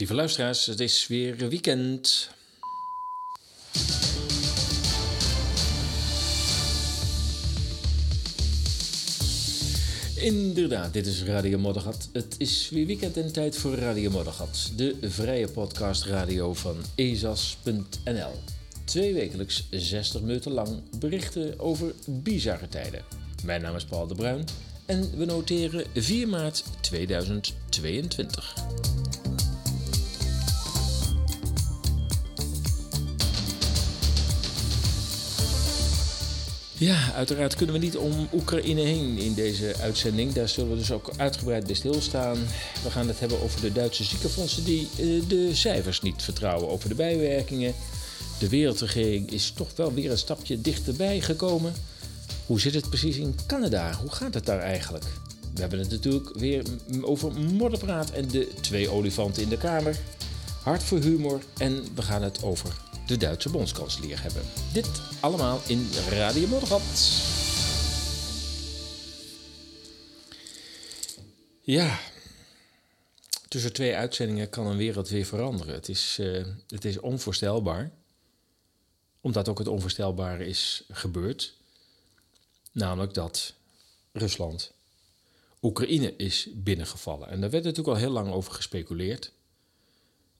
Lieve luisteraars, het is weer weekend. Inderdaad, dit is Radio Moddergat. Het is weer weekend en tijd voor Radio Moddergat, de vrije podcast radio van ezas.nl. Twee wekelijks 60 minuten lang berichten over bizarre tijden. Mijn naam is Paul de Bruin en we noteren 4 maart 2022. Ja, uiteraard kunnen we niet om Oekraïne heen in deze uitzending. Daar zullen we dus ook uitgebreid bij stilstaan. We gaan het hebben over de Duitse ziekenfondsen die uh, de cijfers niet vertrouwen, over de bijwerkingen. De wereldregering is toch wel weer een stapje dichterbij gekomen. Hoe zit het precies in Canada? Hoe gaat het daar eigenlijk? We hebben het natuurlijk weer over modderpraat en de twee olifanten in de kamer. Hart voor humor en we gaan het over de Duitse bondskanselier hebben. Dit allemaal in Radio Moddergat. Ja, tussen twee uitzendingen kan een wereld weer veranderen. Het is, uh, het is onvoorstelbaar, omdat ook het onvoorstelbare is gebeurd. Namelijk dat Rusland Oekraïne is binnengevallen. En daar werd natuurlijk al heel lang over gespeculeerd.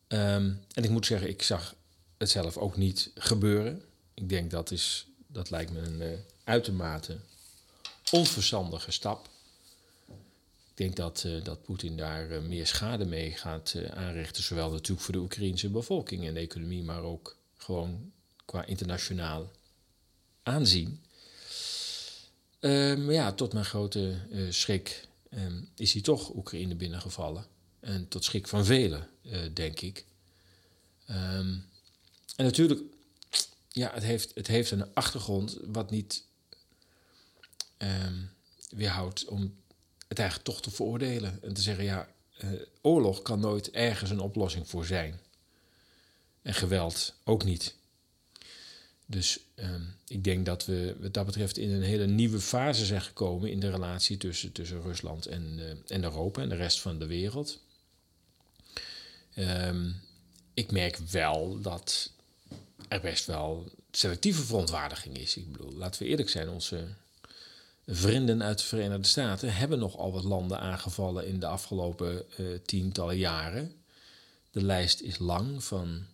Um, en ik moet zeggen, ik zag het zelf ook niet gebeuren. Ik denk dat is, dat lijkt me een uh, uitermate onverstandige stap. Ik denk dat, uh, dat Poetin daar uh, meer schade mee gaat aanrichten. Zowel natuurlijk voor de Oekraïnse bevolking en de economie, maar ook gewoon qua internationaal aanzien. maar ja, tot mijn grote schrik um, is hij toch Oekraïne binnengevallen. En tot schrik van velen, denk ik. Um, en natuurlijk, ja, het heeft, het heeft een achtergrond wat niet um, weerhoudt om het eigenlijk toch te veroordelen. En te zeggen, ja, uh, oorlog kan nooit ergens een oplossing voor zijn. En geweld ook niet. Dus um, ik denk dat we wat dat betreft in een hele nieuwe fase zijn gekomen in de relatie tussen, tussen Rusland en, uh, en Europa en de rest van de wereld. Um, ik merk wel dat er best wel selectieve verontwaardiging is. Ik bedoel, laten we eerlijk zijn, onze vrienden uit de Verenigde Staten hebben nogal wat landen aangevallen in de afgelopen uh, tientallen jaren. De lijst is lang van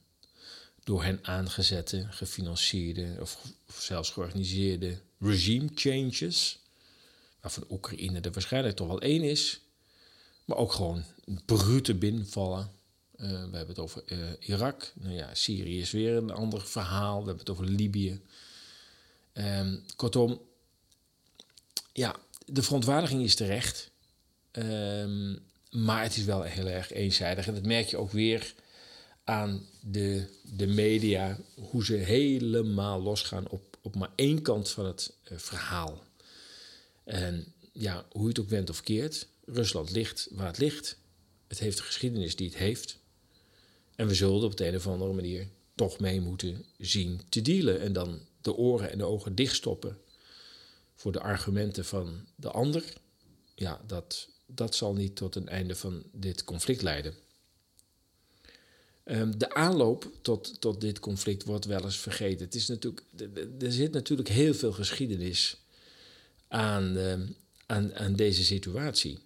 door hen aangezette, gefinancierde of, of zelfs georganiseerde regime changes. Waarvan Oekraïne er waarschijnlijk toch wel één is. Maar ook gewoon brute binnenvallen we hebben het over uh, Irak. Nou ja, Syrië is weer een ander verhaal. We hebben het over Libië. Um, kortom, ja, de verontwaardiging is terecht. Um, maar het is wel heel erg eenzijdig. En dat merk je ook weer aan de, de media, hoe ze helemaal losgaan op, op maar één kant van het uh, verhaal. En ja, hoe je het ook went of keert, Rusland ligt waar het ligt. Het heeft de geschiedenis die het heeft. En we zullen op de een of andere manier toch mee moeten zien te dealen. En dan de oren en de ogen dichtstoppen voor de argumenten van de ander. Ja, dat, dat zal niet tot een einde van dit conflict leiden. Um, de aanloop tot, tot dit conflict wordt wel eens vergeten. Het is natuurlijk, er zit natuurlijk heel veel geschiedenis aan, um, aan, aan deze situatie.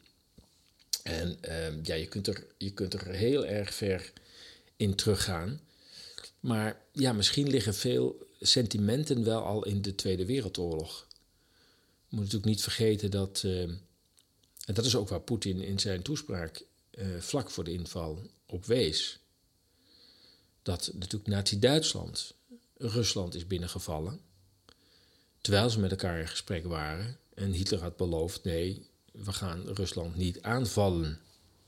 En um, ja, je kunt, er, je kunt er heel erg ver in teruggaan. Maar ja, misschien liggen veel sentimenten wel al in de Tweede Wereldoorlog. Je moet natuurlijk niet vergeten dat, uh, en dat is ook waar Poetin in zijn toespraak uh, vlak voor de inval op wees, dat natuurlijk Nazi-Duitsland Rusland is binnengevallen, terwijl ze met elkaar in gesprek waren en Hitler had beloofd, nee, we gaan Rusland niet aanvallen,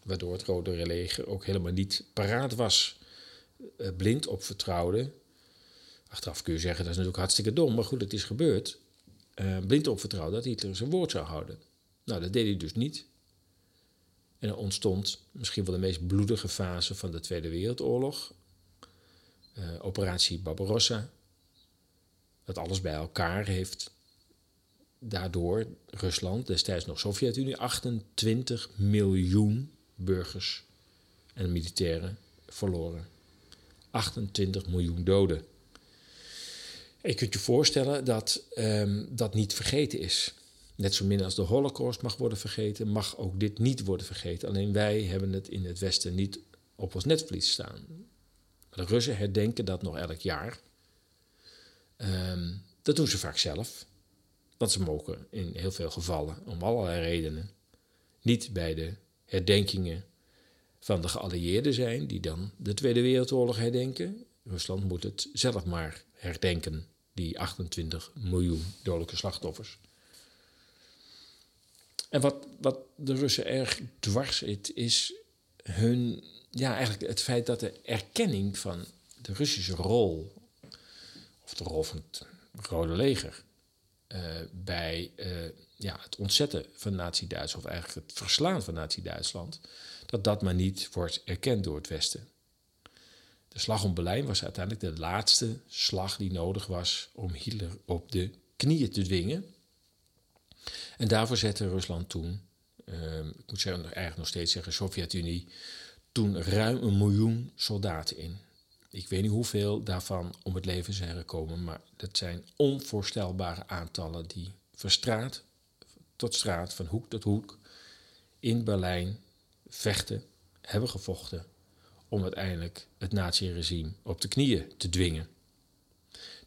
waardoor het Rode Leger ook helemaal niet paraat was eh, blind op vertrouwde. Achteraf kun je zeggen dat is natuurlijk hartstikke dom, maar goed, het is gebeurd. Uh, blind op vertrouwde dat Hitler zijn woord zou houden. Nou, dat deed hij dus niet. En er ontstond misschien wel de meest bloedige fase van de Tweede Wereldoorlog. Uh, operatie Barbarossa. Dat alles bij elkaar heeft daardoor Rusland, destijds nog Sovjet-Unie, 28 miljoen burgers en militairen verloren. 28 miljoen doden. je kunt je voorstellen dat um, dat niet vergeten is. Net zo min als de Holocaust mag worden vergeten, mag ook dit niet worden vergeten. Alleen wij hebben het in het Westen niet op ons netvlies staan. De Russen herdenken dat nog elk jaar. Um, dat doen ze vaak zelf. Want ze mogen in heel veel gevallen, om allerlei redenen, niet bij de herdenkingen van de geallieerden zijn, die dan de Tweede Wereldoorlog herdenken. Rusland moet het zelf maar herdenken, die 28 miljoen dodelijke slachtoffers. En wat, wat de Russen erg dwars zit, is hun, ja, eigenlijk het feit dat de erkenning van de Russische rol, of de rol van het Rode Leger, uh, bij uh, ja, het ontzetten van Nazi-Duitsland, of eigenlijk het verslaan van Nazi-Duitsland, dat dat maar niet wordt erkend door het Westen. De slag om Berlijn was uiteindelijk de laatste slag die nodig was om Hitler op de knieën te dwingen. En daarvoor zette Rusland toen, uh, ik moet zeggen, eigenlijk nog steeds zeggen, Sovjet-Unie, toen ruim een miljoen soldaten in. Ik weet niet hoeveel daarvan om het leven zijn gekomen, maar dat zijn onvoorstelbare aantallen die verstraat tot straat, van hoek tot hoek, in Berlijn vechten, hebben gevochten om uiteindelijk het nazi-regime op de knieën te dwingen.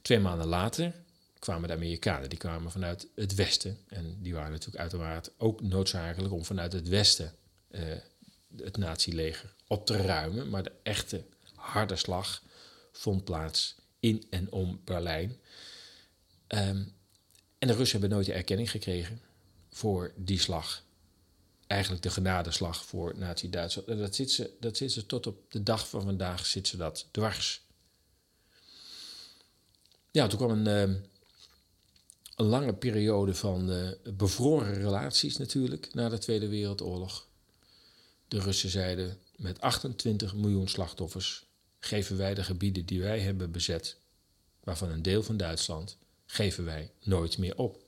Twee maanden later kwamen de Amerikanen, die kwamen vanuit het westen. En die waren natuurlijk uiteraard ook noodzakelijk om vanuit het westen uh, het nazi-leger op te ruimen. Maar de echte harde slag vond plaats in en om Berlijn. Um, en de Russen hebben nooit de erkenning gekregen voor die slag. Eigenlijk de genadeslag voor Nazi-Duitsland. Dat zit, ze, dat zit ze tot op de dag van vandaag zit ze dat dwars. Ja, toen kwam een, uh, een lange periode van uh, bevroren relaties natuurlijk na de Tweede Wereldoorlog. De Russen zeiden met 28 miljoen slachtoffers geven wij de gebieden die wij hebben bezet, waarvan een deel van Duitsland, geven wij nooit meer op.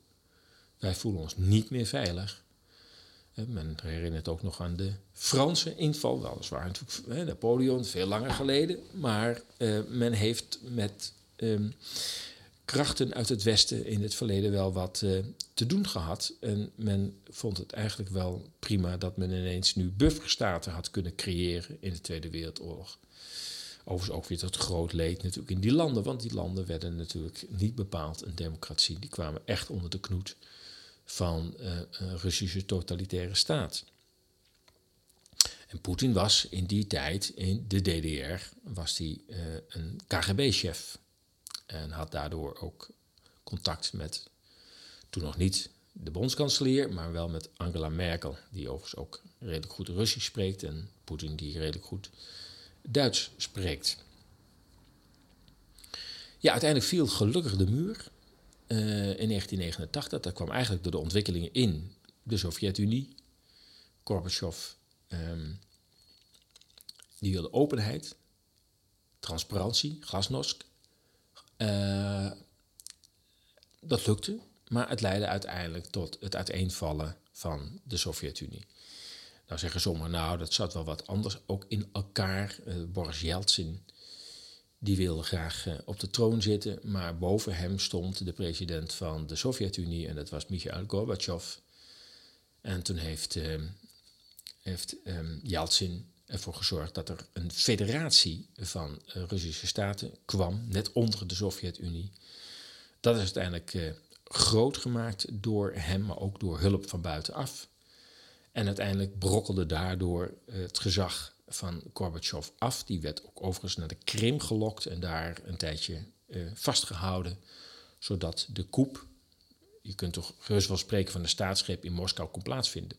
Wij voelen ons niet meer veilig. Men herinnert ook nog aan de Franse inval. Weliswaar natuurlijk Napoleon, veel langer geleden. Maar eh, men heeft met ehm, krachten uit het Westen in het verleden wel wat eh, te doen gehad. En men vond het eigenlijk wel prima dat men ineens nu bufferstaten had kunnen creëren in de Tweede Wereldoorlog. Overigens ook weer tot groot leed natuurlijk in die landen, want die landen werden natuurlijk niet bepaald een democratie. Die kwamen echt onder de knoet van uh, een Russische totalitaire staat. En Poetin was in die tijd in de DDR was hij, uh, een KGB-chef. En had daardoor ook contact met, toen nog niet de bondskanselier, maar wel met Angela Merkel, die overigens ook redelijk goed Russisch spreekt. En Poetin die redelijk goed Duits spreekt. Ja, uiteindelijk viel gelukkig de muur. Uh, in 1989. Dat kwam eigenlijk door de ontwikkelingen in de Sovjet-Unie. Gorbachev um, die wilde openheid, transparantie, glasnost. Uh, dat lukte, maar het leidde uiteindelijk tot het uiteenvallen van de Sovjet-Unie. Nou zeggen sommigen, nou dat zat wel wat anders ook in elkaar. Uh, Boris Yeltsin die wilde graag uh, op de troon zitten, maar boven hem stond de president van de Sovjet-Unie en dat was Mikhail Gorbachev. En toen heeft, uh, heeft um, Yeltsin ervoor gezorgd dat er een federatie van uh, Russische staten kwam, net onder de Sovjet-Unie. Dat is uiteindelijk groot gemaakt door hem, maar ook door hulp van buitenaf. En uiteindelijk brokkelde daardoor het gezag van Gorbachev af. Die werd ook overigens naar de Krim gelokt en daar een tijdje uh, vastgehouden, zodat de coup, je kunt toch gerust wel spreken van de staatsgreep in Moskou, kon plaatsvinden.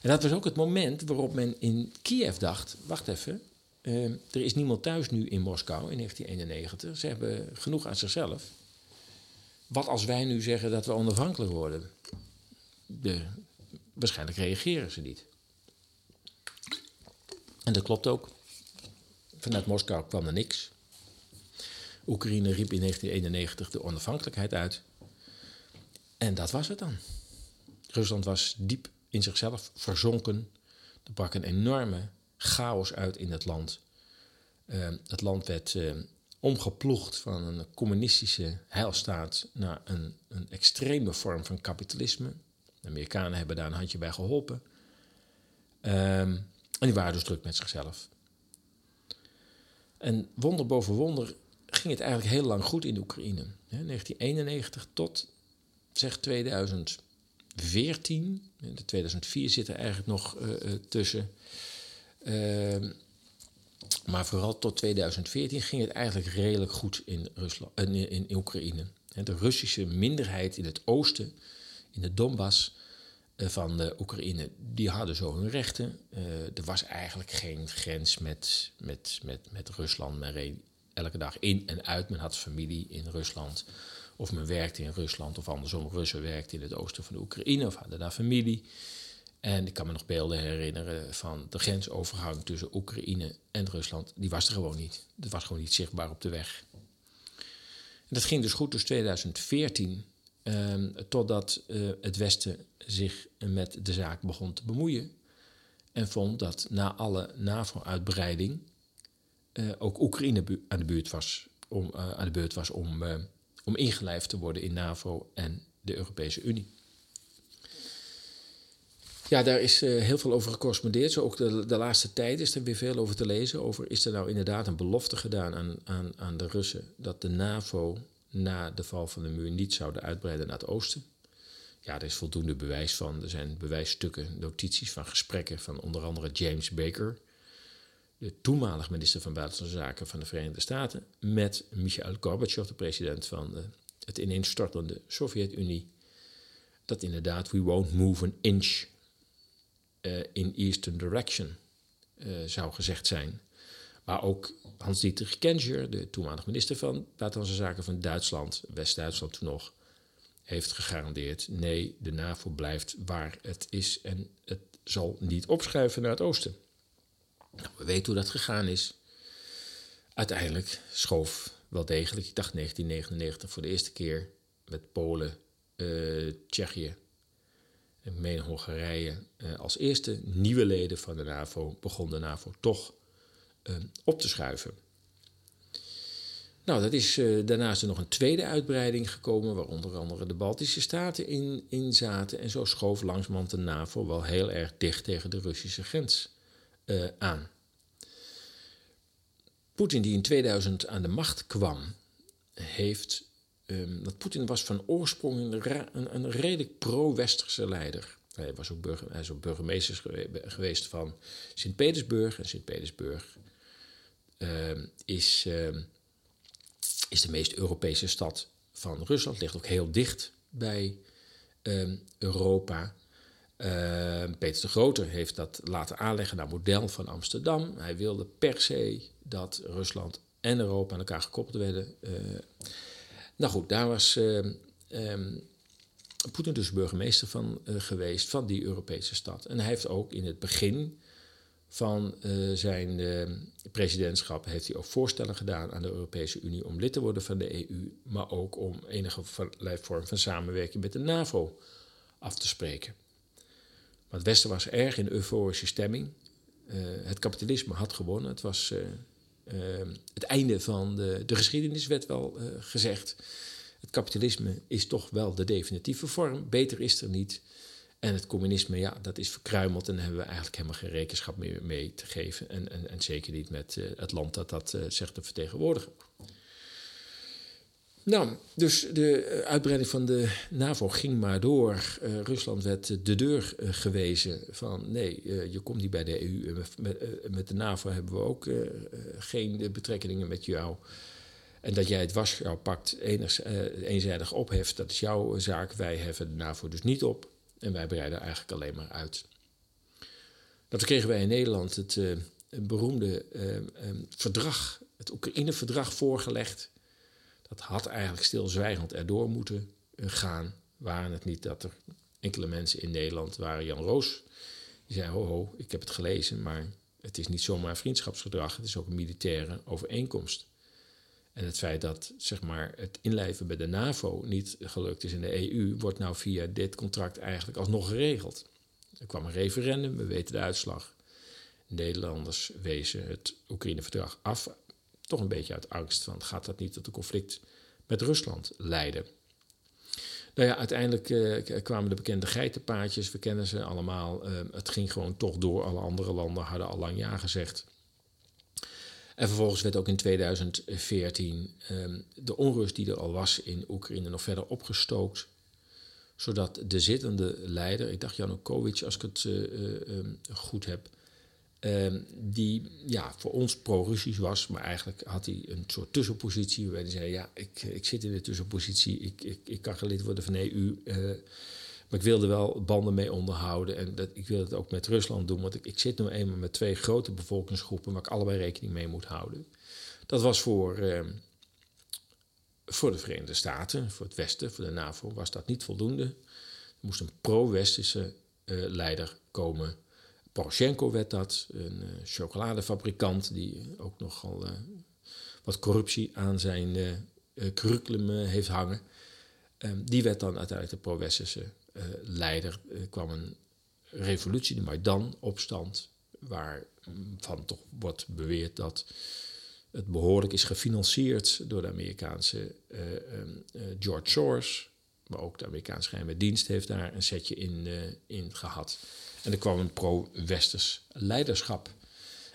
En dat was ook het moment waarop men in Kiev dacht: wacht even, uh, er is niemand thuis nu in Moskou in 1991. Ze hebben genoeg aan zichzelf. Wat als wij nu zeggen dat we onafhankelijk worden? De, waarschijnlijk reageren ze niet. En dat klopt ook. Vanuit Moskou kwam er niks. Oekraïne riep in 1991 de onafhankelijkheid uit. En dat was het dan. Rusland was diep in zichzelf verzonken. Er brak een enorme chaos uit in het land. Uh, het land werd uh, omgeploegd van een communistische heilstaat naar een, een extreme vorm van kapitalisme. De Amerikanen hebben daar een handje bij geholpen. Um, en die waren dus druk met zichzelf. En wonder boven wonder ging het eigenlijk heel lang goed in Oekraïne. 1991 tot zeg 2014. De 2004 zit er eigenlijk nog uh, tussen. Uh, maar vooral tot 2014 ging het eigenlijk redelijk goed in, Rusland, in, in Oekraïne. De Russische minderheid in het oosten, in de Donbass, van de Oekraïne, die hadden zo hun rechten. Uh, er was eigenlijk geen grens met, met, met, met Rusland. Men reed elke dag in en uit. Men had familie in Rusland. Of men werkte in Rusland. Of andersom, Russen werkten in het oosten van de Oekraïne. Of hadden daar familie. En ik kan me nog beelden herinneren van de grensovergang tussen Oekraïne en Rusland. Die was er gewoon niet. Dat was gewoon niet zichtbaar op de weg. En dat ging dus goed, dus 2014 Um, totdat uh, het Westen zich met de zaak begon te bemoeien. En vond dat na alle NAVO-uitbreiding uh, ook Oekraïne aan de, was om, uh, aan de beurt was om, om ingelijfd te worden in NAVO en de Europese Unie. Ja, daar is heel veel over gecorrespondeerd. Zo ook de, de laatste tijd is er weer veel over te lezen. Over is er nou inderdaad een belofte gedaan aan, aan, aan de Russen dat de NAVO na de val van de muur niet zouden uitbreiden naar het oosten. Ja, er is voldoende bewijs van. Er zijn bewijsstukken, notities van gesprekken van onder andere James Baker, de toenmalig minister van Buitenlandse Zaken van de Verenigde Staten, met Michail Gorbachev, de president van de, het ineenstortende Sovjet-Unie. Dat inderdaad, we won't move an inch uh, in eastern direction, uh, zou gezegd zijn. Maar ook Hans-Dietrich Genscher, de toenmalig minister van Buitenlandse Zaken van Duitsland, West-Duitsland toen nog, heeft gegarandeerd: nee, de NAVO blijft waar het is en het zal niet opschuiven naar het oosten. Nou, we weten hoe dat gegaan is. Uiteindelijk schoof wel degelijk, ik dacht 1999 voor de eerste keer met Polen, uh, Tsjechië en meen Hongarije uh, als eerste nieuwe leden van de NAVO begon de NAVO toch uh, op te schuiven. Nou, dat is uh, daarnaast er nog een tweede uitbreiding gekomen, waar onder andere de Baltische Staten in, zaten. En zo schoof langzamerhand de NAVO wel heel erg dicht tegen de Russische grens uh, aan. Poetin, die in 2000 aan de macht kwam, heeft. Dat Poetin was van oorsprong een, een, redelijk pro-westerse leider. Hij, was ook ook burgemeester geweest van Sint-Petersburg. En Sint-Petersburg is, uh, is de meest Europese stad van Rusland. Ligt ook heel dicht bij uh, Europa. Peter de Grote heeft dat laten aanleggen naar model van Amsterdam. Hij wilde per se dat Rusland en Europa aan elkaar gekoppeld werden. nou goed, daar was um, Poetin dus burgemeester van uh, geweest van die Europese stad. En hij heeft ook in het begin van uh, zijn uh, presidentschap heeft hij ook voorstellen gedaan aan de Europese Unie om lid te worden van de EU, maar ook om enige vorm van samenwerking met de NAVO af te spreken. Maar het Westen was erg in euforische stemming. het kapitalisme had gewonnen. Het was het einde van de, de geschiedenis, werd wel gezegd. Het kapitalisme is toch wel de definitieve vorm. Beter is er niet. En het communisme, ja, dat is verkruimeld en daar hebben we eigenlijk helemaal geen rekenschap meer mee te geven. En, en, en zeker niet met uh, het land dat dat uh, zegt te vertegenwoordigen. Nou, dus de uitbreiding van de NAVO ging maar door. Rusland werd de deur gewezen van nee, je komt niet bij de EU. Met, met, de NAVO hebben we ook geen betrekkingen met jou. En dat jij het wasjouw pakt, enig, eenzijdig opheft, dat is jouw zaak. Wij heffen de NAVO dus niet op. En wij breiden eigenlijk alleen maar uit. Dat kregen wij in Nederland het uh, beroemde uh, um, verdrag, het Oekraïne-verdrag voorgelegd. Dat had eigenlijk stilzwijgend erdoor moeten gaan. Waren het niet dat er enkele mensen in Nederland waren, Jan Roos, die zei: Ho, ho, ik heb het gelezen, maar het is niet zomaar vriendschapsverdrag, het is ook een militaire overeenkomst. En het feit dat zeg maar, het inlijven bij de NAVO niet gelukt is in de EU, wordt nou via dit contract eigenlijk alsnog geregeld. Er kwam een referendum, we weten de uitslag. Nederlanders wezen het Oekraïne-verdrag af. Toch een beetje uit angst van gaat dat niet tot een conflict met Rusland leiden. Nou ja, uiteindelijk uh, kwamen de bekende geitenpaadjes. We kennen ze allemaal. Uh, het ging gewoon toch door. Alle andere landen hadden al lang ja gezegd. En vervolgens werd ook in 2014 um, de onrust die er al was in Oekraïne nog verder opgestookt. Zodat de zittende leider, ik dacht Janukovic als ik het uh, um, goed heb, um, die ja, voor ons pro-Russisch was, maar eigenlijk had hij een soort tussenpositie. Waarbij hij zei: Ja, ik, ik zit in de tussenpositie, ik, ik, ik kan gelid worden van de EU. Uh, maar ik wilde wel banden mee onderhouden. En dat, ik wil het ook met Rusland doen. Want ik, ik zit nu eenmaal met twee grote bevolkingsgroepen waar ik allebei rekening mee moet houden. Dat was voor, eh, voor de Verenigde Staten, voor het Westen, voor de NAVO, was dat niet voldoende. Er moest een pro-Westerse uh, leider komen. Poroshenko werd dat, een uh, chocoladefabrikant die ook nogal uh, wat corruptie aan zijn curriculum heeft hangen. Um, die werd dan uiteindelijk de pro-Westerse uh, leider. Er kwam een revolutie, de Maidan-opstand, waarvan toch wordt beweerd dat het behoorlijk is gefinancierd door de Amerikaanse uh, uh, George Soros. Maar ook de Amerikaanse geheime dienst heeft daar een setje in, in gehad. En er kwam een pro-westers leiderschap.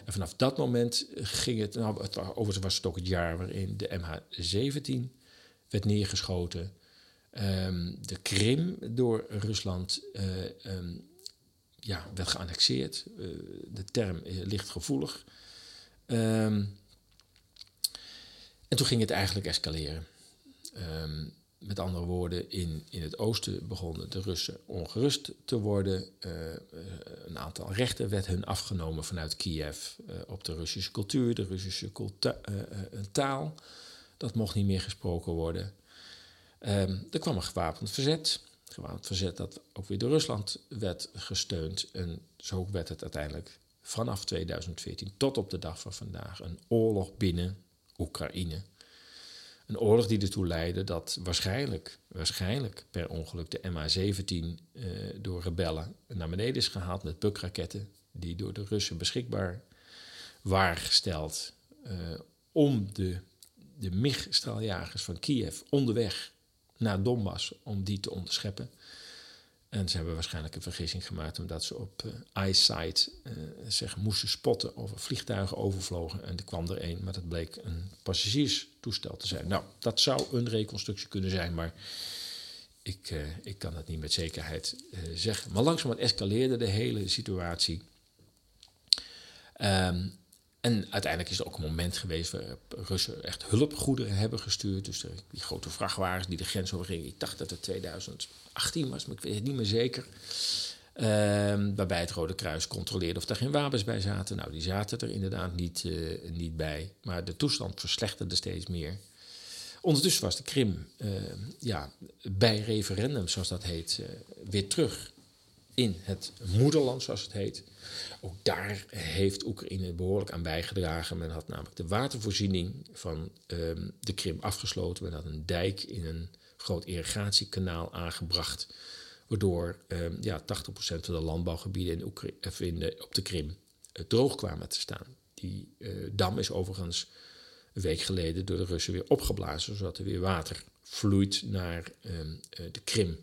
En vanaf dat moment ging het, nou, het, overigens was het ook het jaar waarin de MH17 werd neergeschoten. Um, de Krim door Rusland uh, um, ja, werd geannexeerd. Uh, de term ligt gevoelig. Um, en toen ging het eigenlijk escaleren. met andere woorden, in, in het oosten begonnen de Russen ongerust te worden. Een aantal rechten werd hun afgenomen vanuit Kiev op de Russische cultuur, de Russische taal. Dat mocht niet meer gesproken worden. Um, er kwam een gewapend verzet. Gewapend verzet dat ook weer door Rusland werd gesteund. En zo werd het uiteindelijk vanaf 2014 tot op de dag van vandaag een oorlog binnen Oekraïne. Een oorlog die ertoe leidde dat waarschijnlijk, waarschijnlijk per ongeluk de MH17 uh, door rebellen naar beneden is gehaald met bukraketten die door de Russen beschikbaar waren gesteld uh, om de, de MiG-straaljagers van Kiev onderweg naar Donbass om die te onderscheppen. En ze hebben waarschijnlijk een vergissing gemaakt omdat ze op uh, eyesight uh, zeg, moesten spotten of vliegtuigen overvlogen. En er kwam er één, maar dat bleek een passagierstoestel te zijn. Nou, dat zou een reconstructie kunnen zijn, maar ik, uh, ik kan dat niet met zekerheid zeggen. Maar langzamerhand escaleerde de hele situatie. Um, en uiteindelijk is er ook een moment geweest waar Russen echt hulpgoederen hebben gestuurd. Dus die grote vrachtwagens die de grens over gingen. Ik dacht dat het 2018 was, maar ik weet het niet meer zeker. Um, waarbij het Rode Kruis controleerde of er geen wapens bij zaten. Nou, die zaten er inderdaad niet, uh, niet bij. Maar de toestand verslechterde steeds meer. Ondertussen was de Krim uh, ja, bij referendum, zoals dat heet, uh, weer terug in het moederland, zoals het heet. Ook daar heeft Oekraïne behoorlijk aan bijgedragen. Men had namelijk de watervoorziening van um, de Krim afgesloten. Men had een dijk in een groot irrigatiekanaal aangebracht. Waardoor um, ja, 80% van de landbouwgebieden in Oekra in de, op de Krim uh, droog kwamen te staan. Die uh, dam is overigens een week geleden door de Russen weer opgeblazen, zodat er weer water vloeit naar uh, de Krim.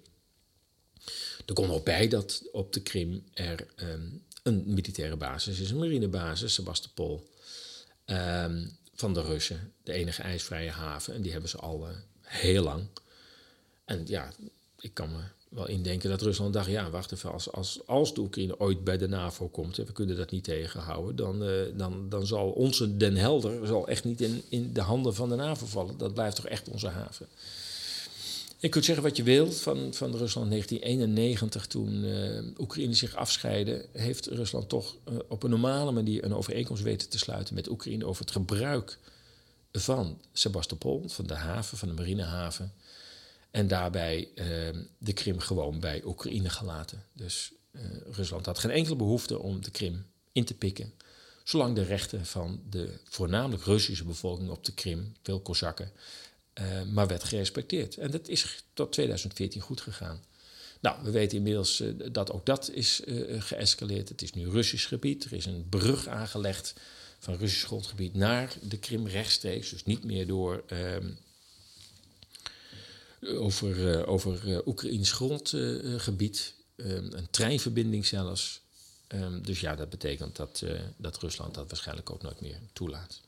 Er komt nog bij dat op de Krim er um, een militaire basis is, een marinebasis, Sebastopol, um, van de Russen. De enige ijsvrije haven. En die hebben ze al uh, heel lang. En ja, ik kan me wel indenken dat Rusland dacht, ja, wacht even, als, als, als de Oekraïne ooit bij de NAVO komt, en we kunnen dat niet tegenhouden, dan, uh, dan, dan zal onze Den Helder zal echt niet in, in de handen van de NAVO vallen. Dat blijft toch echt onze haven. Je kunt zeggen wat je wilt van, van Rusland 1991, toen uh, Oekraïne zich afscheidde, heeft Rusland toch uh, op een normale manier een overeenkomst weten te sluiten met Oekraïne over het gebruik van Sebastopol, van de haven, van de marinehaven. En daarbij uh, de Krim gewoon bij Oekraïne gelaten. Dus Rusland had geen enkele behoefte om de Krim in te pikken. Zolang de rechten van de voornamelijk Russische bevolking op de Krim, veel Kozakken, uh, maar werd gerespecteerd. En dat is tot 2014 goed gegaan. Nou, we weten inmiddels uh, dat ook dat is uh, geëscaleerd. Het is nu Russisch gebied. Er is een brug aangelegd van Russisch grondgebied naar de Krim rechtstreeks. Dus niet meer door um, over, over Oekraïns grondgebied. Um, een treinverbinding zelfs. Um, dus ja, dat betekent dat, dat Rusland dat waarschijnlijk ook nooit meer toelaat.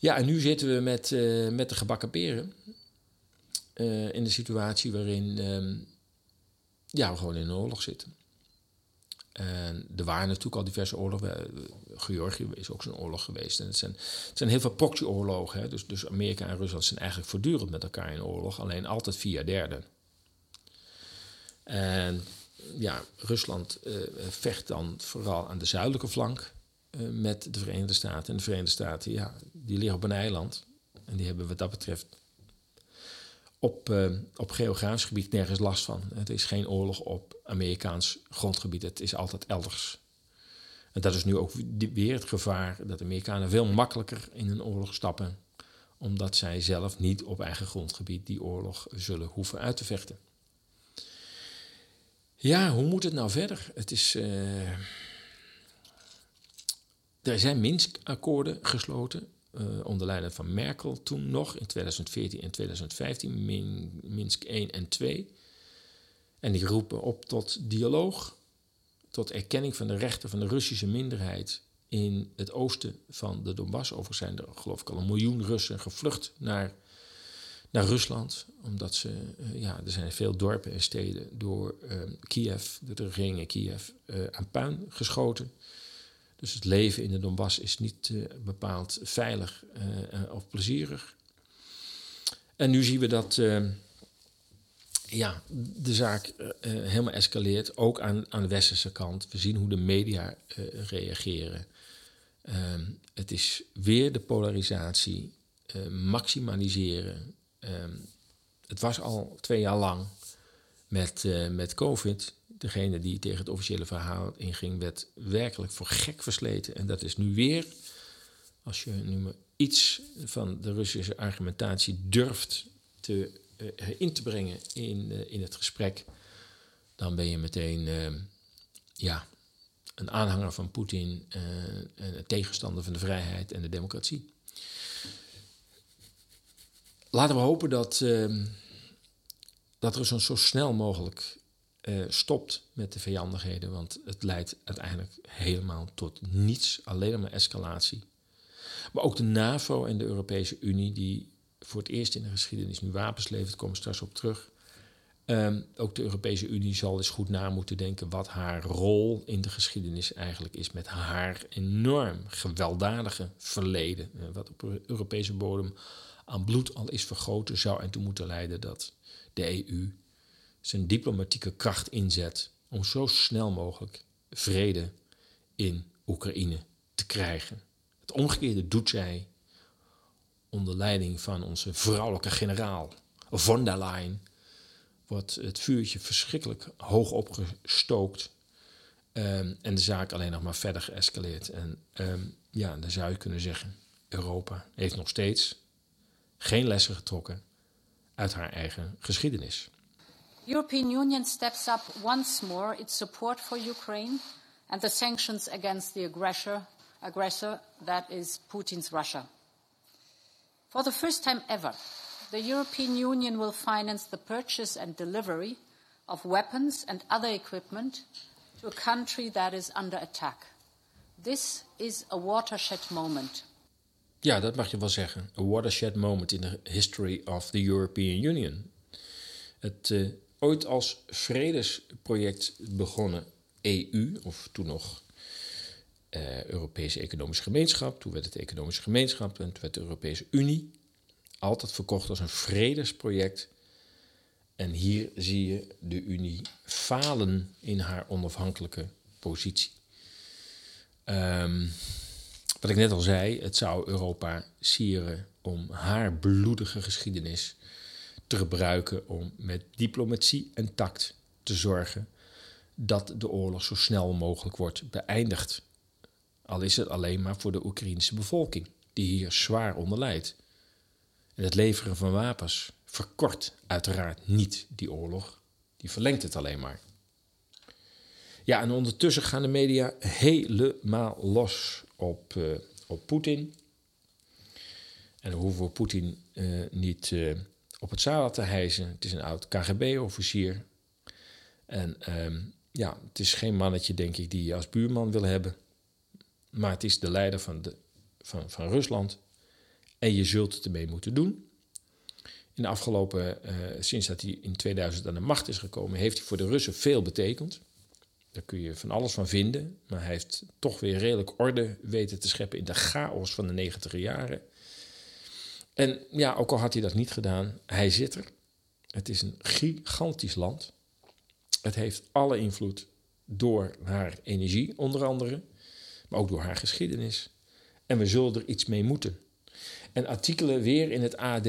Ja, en nu zitten we met, met de gebakken peren. Uh, in de situatie waarin um, ja, we gewoon in een oorlog zitten. En er waren natuurlijk al diverse oorlogen. Georgië is ook zo'n oorlog geweest. En het zijn, het zijn heel veel proxyoorlogen. Dus, dus Amerika en Rusland zijn eigenlijk voortdurend met elkaar in oorlog. Alleen altijd via derden. En ja, Rusland vecht dan vooral aan de zuidelijke flank met de Verenigde Staten. En de Verenigde Staten, ja, die liggen op een eiland. En die hebben wat dat betreft op, uh, op geografisch gebied nergens last van. Het is geen oorlog op Amerikaans grondgebied. Het is altijd elders. En dat is nu ook weer het gevaar dat Amerikanen veel makkelijker in een oorlog stappen, omdat zij zelf niet op eigen grondgebied die oorlog zullen hoeven uit te vechten. Ja, hoe moet het nou verder? Het is. Uh, er zijn Minsk-akkoorden gesloten uh, onder leiding van Merkel toen nog in 2014 en 2015, Min, Minsk 1 en 2. En die roepen op tot dialoog, tot erkenning van de rechten van de Russische minderheid in het oosten van de Donbass. Overigens zijn er geloof ik al een miljoen Russen gevlucht naar, naar Rusland. Omdat ze, uh, ja, er zijn veel dorpen en steden door uh, Kiev, de regering in Kiev, aan puin geschoten. Dus het leven in de Donbass is niet uh, bepaald veilig uh, of plezierig. En nu zien we dat ja, de zaak helemaal escaleert, ook aan, aan de westerse kant. We zien hoe de media reageren. Ehm, het is weer de polarisatie, maximaliseren. Ehm, het was al twee jaar lang met, met COVID degene die tegen het officiële verhaal inging, werd werkelijk voor gek versleten. En dat is nu weer, als je nu maar iets van de Russische argumentatie durft te, uh, in te brengen in, uh, in het gesprek, dan ben je meteen uh, ja, een aanhanger van Poetin, en een tegenstander van de vrijheid en de democratie. Laten we hopen dat, dat Rusland zo snel mogelijk uh, stopt met de vijandigheden, want het leidt uiteindelijk helemaal tot niets, alleen maar escalatie. Maar ook de NAVO en de Europese Unie, die voor het eerst in de geschiedenis nu wapens levert, komen straks op terug. Um, ook de Europese Unie zal eens goed na moeten denken wat haar rol in de geschiedenis eigenlijk is met haar enorm gewelddadige verleden. Uh, wat op Europese bodem aan bloed al is vergoten, zou ertoe moeten leiden dat de EU zijn diplomatieke kracht inzet om zo snel mogelijk vrede in Oekraïne te krijgen. Het omgekeerde doet zij onder leiding van onze vrouwelijke generaal von der Leyen. Wordt het vuurtje verschrikkelijk hoog opgestookt um, en de zaak alleen nog maar verder geëscaleerd. En um, ja, dan zou je kunnen zeggen: Europa heeft nog steeds geen lessen getrokken uit haar eigen geschiedenis. European Union steps up once more its support for Ukraine and the sanctions against the aggressor, aggressor that is Putin's Russia. For the first time ever, the European Union will finance the purchase and delivery of weapons and other equipment to a country that is under attack. This is a watershed moment. Ja, dat mag je wel zeggen. A watershed moment in the history of the European Union. Het uh, ooit als vredesproject begonnen EU, of toen nog uh, Europese Economische Gemeenschap, toen werd het Economische Gemeenschap en toen werd de Europese Unie. Altijd verkocht als een vredesproject. En hier zie je de Unie falen in haar onafhankelijke positie. Um, wat ik net al zei, het zou Europa sieren om haar bloedige geschiedenis te gebruiken om met diplomatie en tact te zorgen dat de oorlog zo snel mogelijk wordt beëindigd. Al is het alleen maar voor de Oekraïnse bevolking, die hier zwaar onder lijdt. En het leveren van wapens verkort uiteraard niet die oorlog. die verlengt het alleen maar. Ja, en ondertussen gaan de media helemaal los op, uh, op Poetin. En dan hoeven we Poetin uh, niet uh, op het zadel te hijzen. Het is een oud KGB-officier. En um, ja, het is geen mannetje, denk ik, die je als buurman wil hebben. Maar het is de leider van, de, van, van Rusland. En je zult het ermee moeten doen. In de afgelopen, uh, sinds dat hij in 2000 aan de macht is gekomen, heeft hij voor de Russen veel betekend. Daar kun je van alles van vinden. Maar hij heeft toch weer redelijk orde weten te scheppen in de chaos van de negentiger jaren. En ja, ook al had hij dat niet gedaan, hij zit er. Het is een gigantisch land. Het heeft alle invloed door haar energie, onder andere, maar ook door haar geschiedenis. En we zullen er iets mee moeten. En artikelen weer in het AD,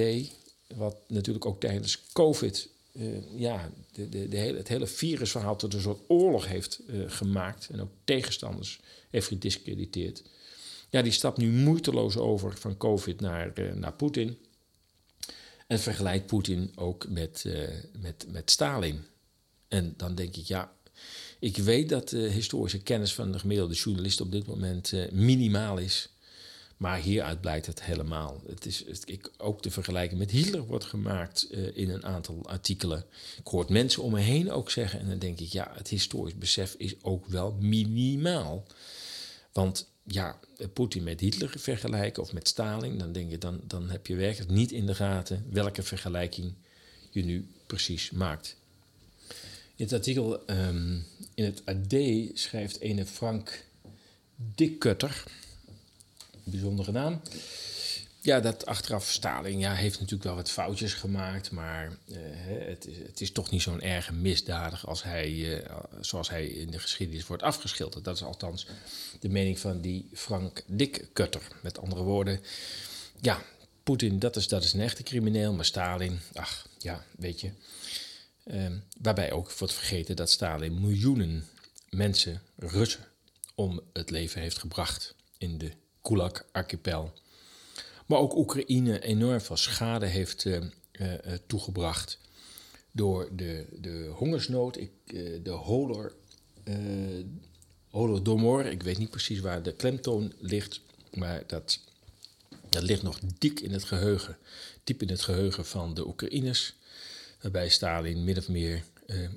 wat natuurlijk ook tijdens COVID uh, ja, de, de, de hele, het hele virusverhaal tot een soort oorlog heeft uh, gemaakt en ook tegenstanders heeft gediscrediteerd. Ja, die stapt nu moeiteloos over van COVID naar, uh, naar Poetin. En vergelijkt Poetin ook met, met, met Stalin. En dan denk ik, ja, ik weet dat de historische kennis van de gemiddelde journalist op dit moment minimaal is. Maar hieruit blijkt het helemaal. Het is, ik, ook de vergelijking met Hitler wordt gemaakt in een aantal artikelen. Ik hoor mensen om me heen ook zeggen. En dan denk ik, ja, het historisch besef is ook wel minimaal. Want ja, Poetin met Hitler vergelijken of met Stalin, dan denk je, dan, dan heb je werkelijk niet in de gaten welke vergelijking je nu precies maakt. In het artikel um, in het AD schrijft ene Frank Dikkutter bijzondere naam. Ja, dat achteraf Stalin ja, heeft natuurlijk wel wat foutjes gemaakt, maar uh, het, is, het is toch niet zo'n erge misdadig als hij, uh, zoals hij in de geschiedenis wordt afgeschilderd. Dat is althans de mening van die Frank Dikkutter. Met andere woorden, ja, Poetin, dat is, dat is een echte crimineel, maar Stalin, ach ja, weet je. Uh, waarbij ook wordt vergeten dat Stalin miljoenen mensen, Russen, om het leven heeft gebracht in de Gulag-archipel. Maar ook Oekraïne enorm veel schade heeft uh, uh, toegebracht door de, de hongersnood, ik, de holor, holodomor. Ik weet niet precies waar de klemtoon ligt, maar dat, dat ligt nog dik in het geheugen, diep in het geheugen van de Oekraïners. Waarbij Stalin min of meer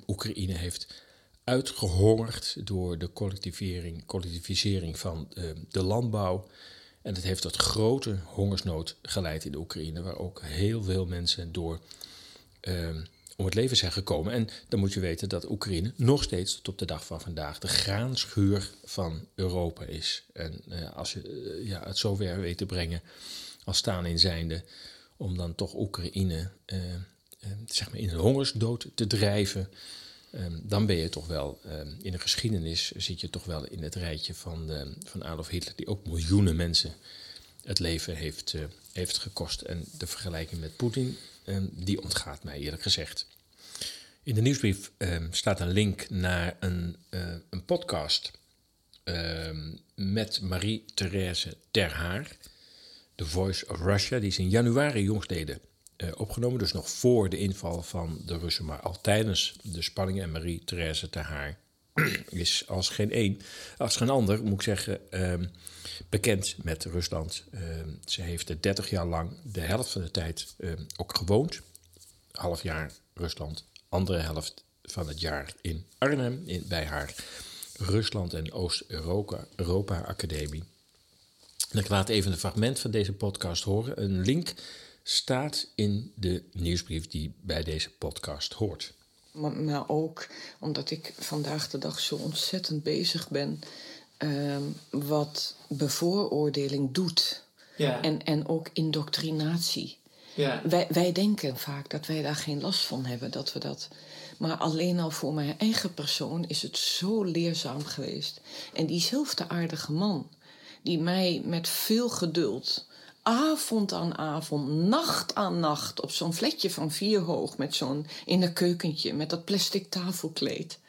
Oekraïne heeft uitgehongerd door de collectivering, collectivisering van de landbouw. En dat heeft tot grote hongersnood geleid in de Oekraïne, waar ook heel veel mensen door uh, om het leven zijn gekomen. En dan moet je weten dat Oekraïne nog steeds tot op de dag van vandaag de graanschuur van Europa is. En uh, als je ja, het zover weet te brengen als staan in zijnde, om dan toch Oekraïne zeg maar in een hongersdood te drijven. Um, dan ben je toch wel um, in de geschiedenis zit je toch wel in het rijtje van, de, van Adolf Hitler, die ook miljoenen mensen het leven heeft, uh, heeft gekost. En de vergelijking met Poetin, die ontgaat mij eerlijk gezegd. In de nieuwsbrief staat een link naar een, uh, een podcast met Marie-Therese Terhaar, The Voice of Russia, die is in januari jongstleden uh, opgenomen. Dus nog voor de inval van de Russen, maar al tijdens de spanningen. En Marie-Therese ter Haar is als geen één, als geen ander, moet ik zeggen, uh, bekend met Rusland. Uh, ze heeft er 30 jaar lang de helft van de tijd ehm, ook gewoond. Half jaar Rusland, andere helft van het jaar in Arnhem, in, bij haar Rusland en Oost-Europa Europa Academie. En ik laat even een fragment van deze podcast horen. Een link staat in de nieuwsbrief die bij deze podcast hoort. Maar, ook omdat ik vandaag de dag zo ontzettend bezig ben uh, wat bevooroordeling doet. Ja. En, en ook indoctrinatie. Ja. Wij, wij denken vaak dat wij daar geen last van hebben, dat we dat. Maar alleen al voor mijn eigen persoon is het zo leerzaam geweest. En diezelfde aardige man, die mij met veel geduld avond aan avond, nacht aan nacht op zo'n vletje van vier hoog met zo'n in een keukentje met dat plastic tafelkleed.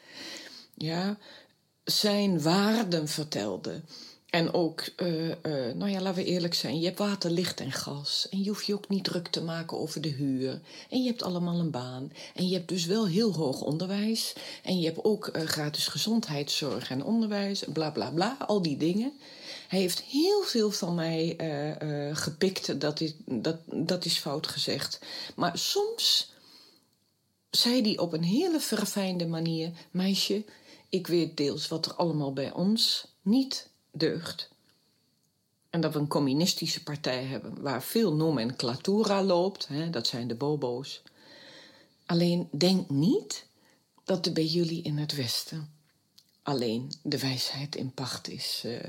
Ja, zijn waarden vertelde. En ook, uh, uh, nou ja, laten we eerlijk zijn. Je hebt water, licht en gas. En je hoeft je ook niet druk te maken over de huur. En je hebt allemaal een baan. En je hebt dus wel heel hoog onderwijs. En je hebt ook uh, gratis gezondheidszorg en onderwijs. Bla bla bla, al die dingen. Hij heeft heel veel van mij gepikt. Dat is, dat, dat is fout gezegd. Maar soms zei hij op een hele verfijnde manier: Meisje, ik weet deels wat er allemaal bij ons niet deugt. En dat we een communistische partij hebben waar veel nomenclatura loopt, hè, dat zijn de bobo's. Alleen denk niet dat er bij jullie in het Westen alleen de wijsheid in pacht is. Uh.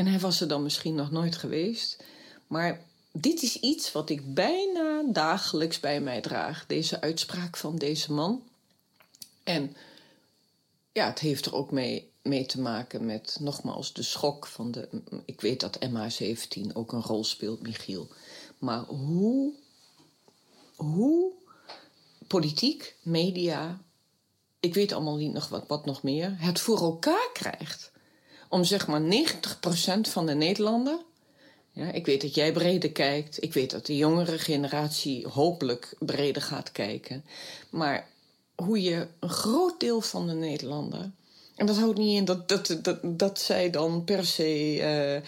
En hij was er dan misschien nog nooit geweest, maar dit is iets wat ik bijna dagelijks bij mij draag, deze uitspraak van deze man. En ja, het heeft er ook mee mee te maken met nogmaals de schok van de. Ik weet dat MH17 ook een rol speelt, Michiel. Maar hoe, hoe politiek, media, ik weet allemaal niet nog wat, wat nog meer, het voor elkaar krijgt. Om zeg maar 90% van de Nederlander. Ja, ik weet dat jij breder kijkt. Ik weet dat de jongere generatie hopelijk breder gaat kijken. Maar hoe je een groot deel van de Nederlander en dat houdt niet in dat, dat, dat, dat zij dan per se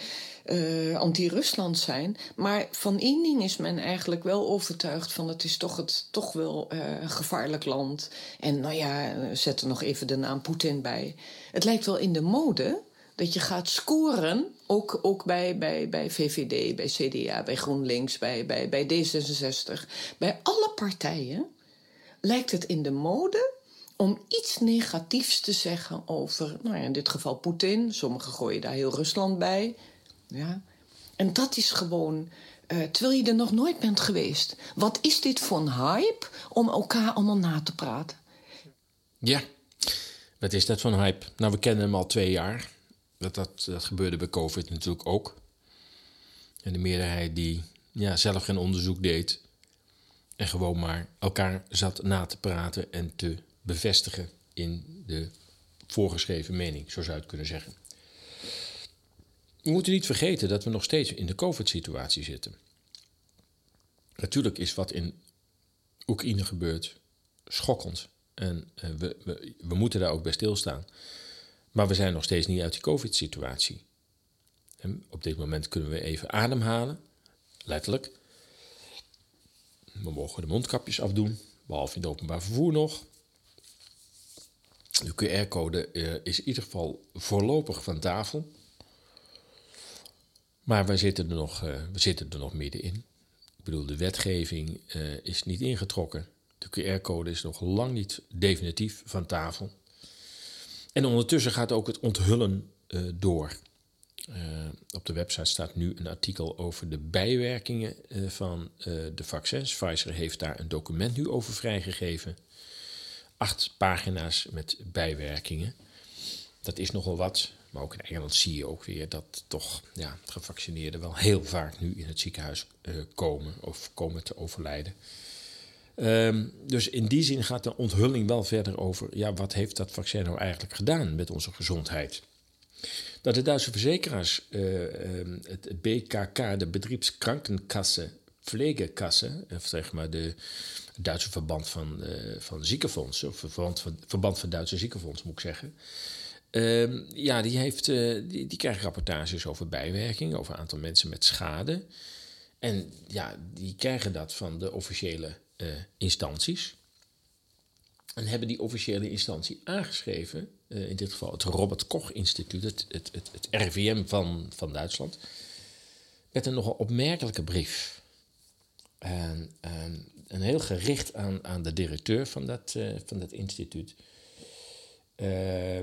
uh, anti-Rusland zijn. Maar van één ding is men eigenlijk wel overtuigd van het is toch, het, toch wel uh, een gevaarlijk land. En nou ja, zet er nog even de naam Poetin bij. Het lijkt wel in de mode dat je gaat scoren, ook, ook bij, bij, bij VVD, bij CDA, bij GroenLinks, bij, bij, bij D66. Bij alle partijen lijkt het in de mode om iets negatiefs te zeggen over, nou ja, in dit geval Poetin. Sommigen gooien daar heel Rusland bij. Ja. En dat is gewoon, uh, terwijl je er nog nooit bent geweest. Wat is dit voor een hype om elkaar allemaal na te praten? Ja, wat is dat voor een hype? Nou, we kennen hem al twee jaar. Dat, dat, gebeurde bij COVID natuurlijk ook. En de meerderheid die ja, zelf geen onderzoek deed. En gewoon maar elkaar zat na te praten en te bevestigen in de voorgeschreven mening, zo zou je het kunnen zeggen. We moeten niet vergeten dat we nog steeds in de COVID-situatie zitten. Natuurlijk is wat in Oekraïne gebeurt schokkend. En eh, we, we, we moeten daar ook bij stilstaan. Maar we zijn nog steeds niet uit die COVID-situatie. Op dit moment kunnen we even ademhalen, letterlijk. We mogen de mondkapjes afdoen, behalve in het openbaar vervoer nog. De QR-code uh, is in ieder geval voorlopig van tafel. Maar we zitten er nog, uh, we zitten er nog middenin. Ik bedoel, de wetgeving uh, is niet ingetrokken. De QR-code is nog lang niet definitief van tafel. En ondertussen gaat ook het onthullen door. op de website staat nu een artikel over de bijwerkingen van de vaccins. Pfizer heeft daar een document nu over vrijgegeven acht pagina's met bijwerkingen. Dat is nogal wat. Maar ook in Engeland zie je ook weer dat toch ja, gevaccineerden wel heel vaak nu in het ziekenhuis komen of komen te overlijden. Um, dus in die zin gaat de onthulling wel verder over, ja, wat heeft dat vaccin nou eigenlijk gedaan met onze gezondheid? Dat de Duitse verzekeraars, uh, uh, het BKK, de Betriebskrankenkasse, Pflegekasse, of zeg maar de Duitse verband van, uh, van ziekenfondsen, of verband van, verband van Duitse ziekenfonds moet ik zeggen. Uh, ja, die, heeft, uh, die, die krijgt rapportages over bijwerking, over aantal mensen met schade. En ja, die krijgen dat van de officiële instanties. En hebben die officiële instantie aangeschreven, in dit geval het Robert Koch Instituut, het, het, het, het RVM van, van Duitsland, met een nogal opmerkelijke brief. En, en heel gericht aan, aan de directeur van dat, uh, van dat instituut. Uh,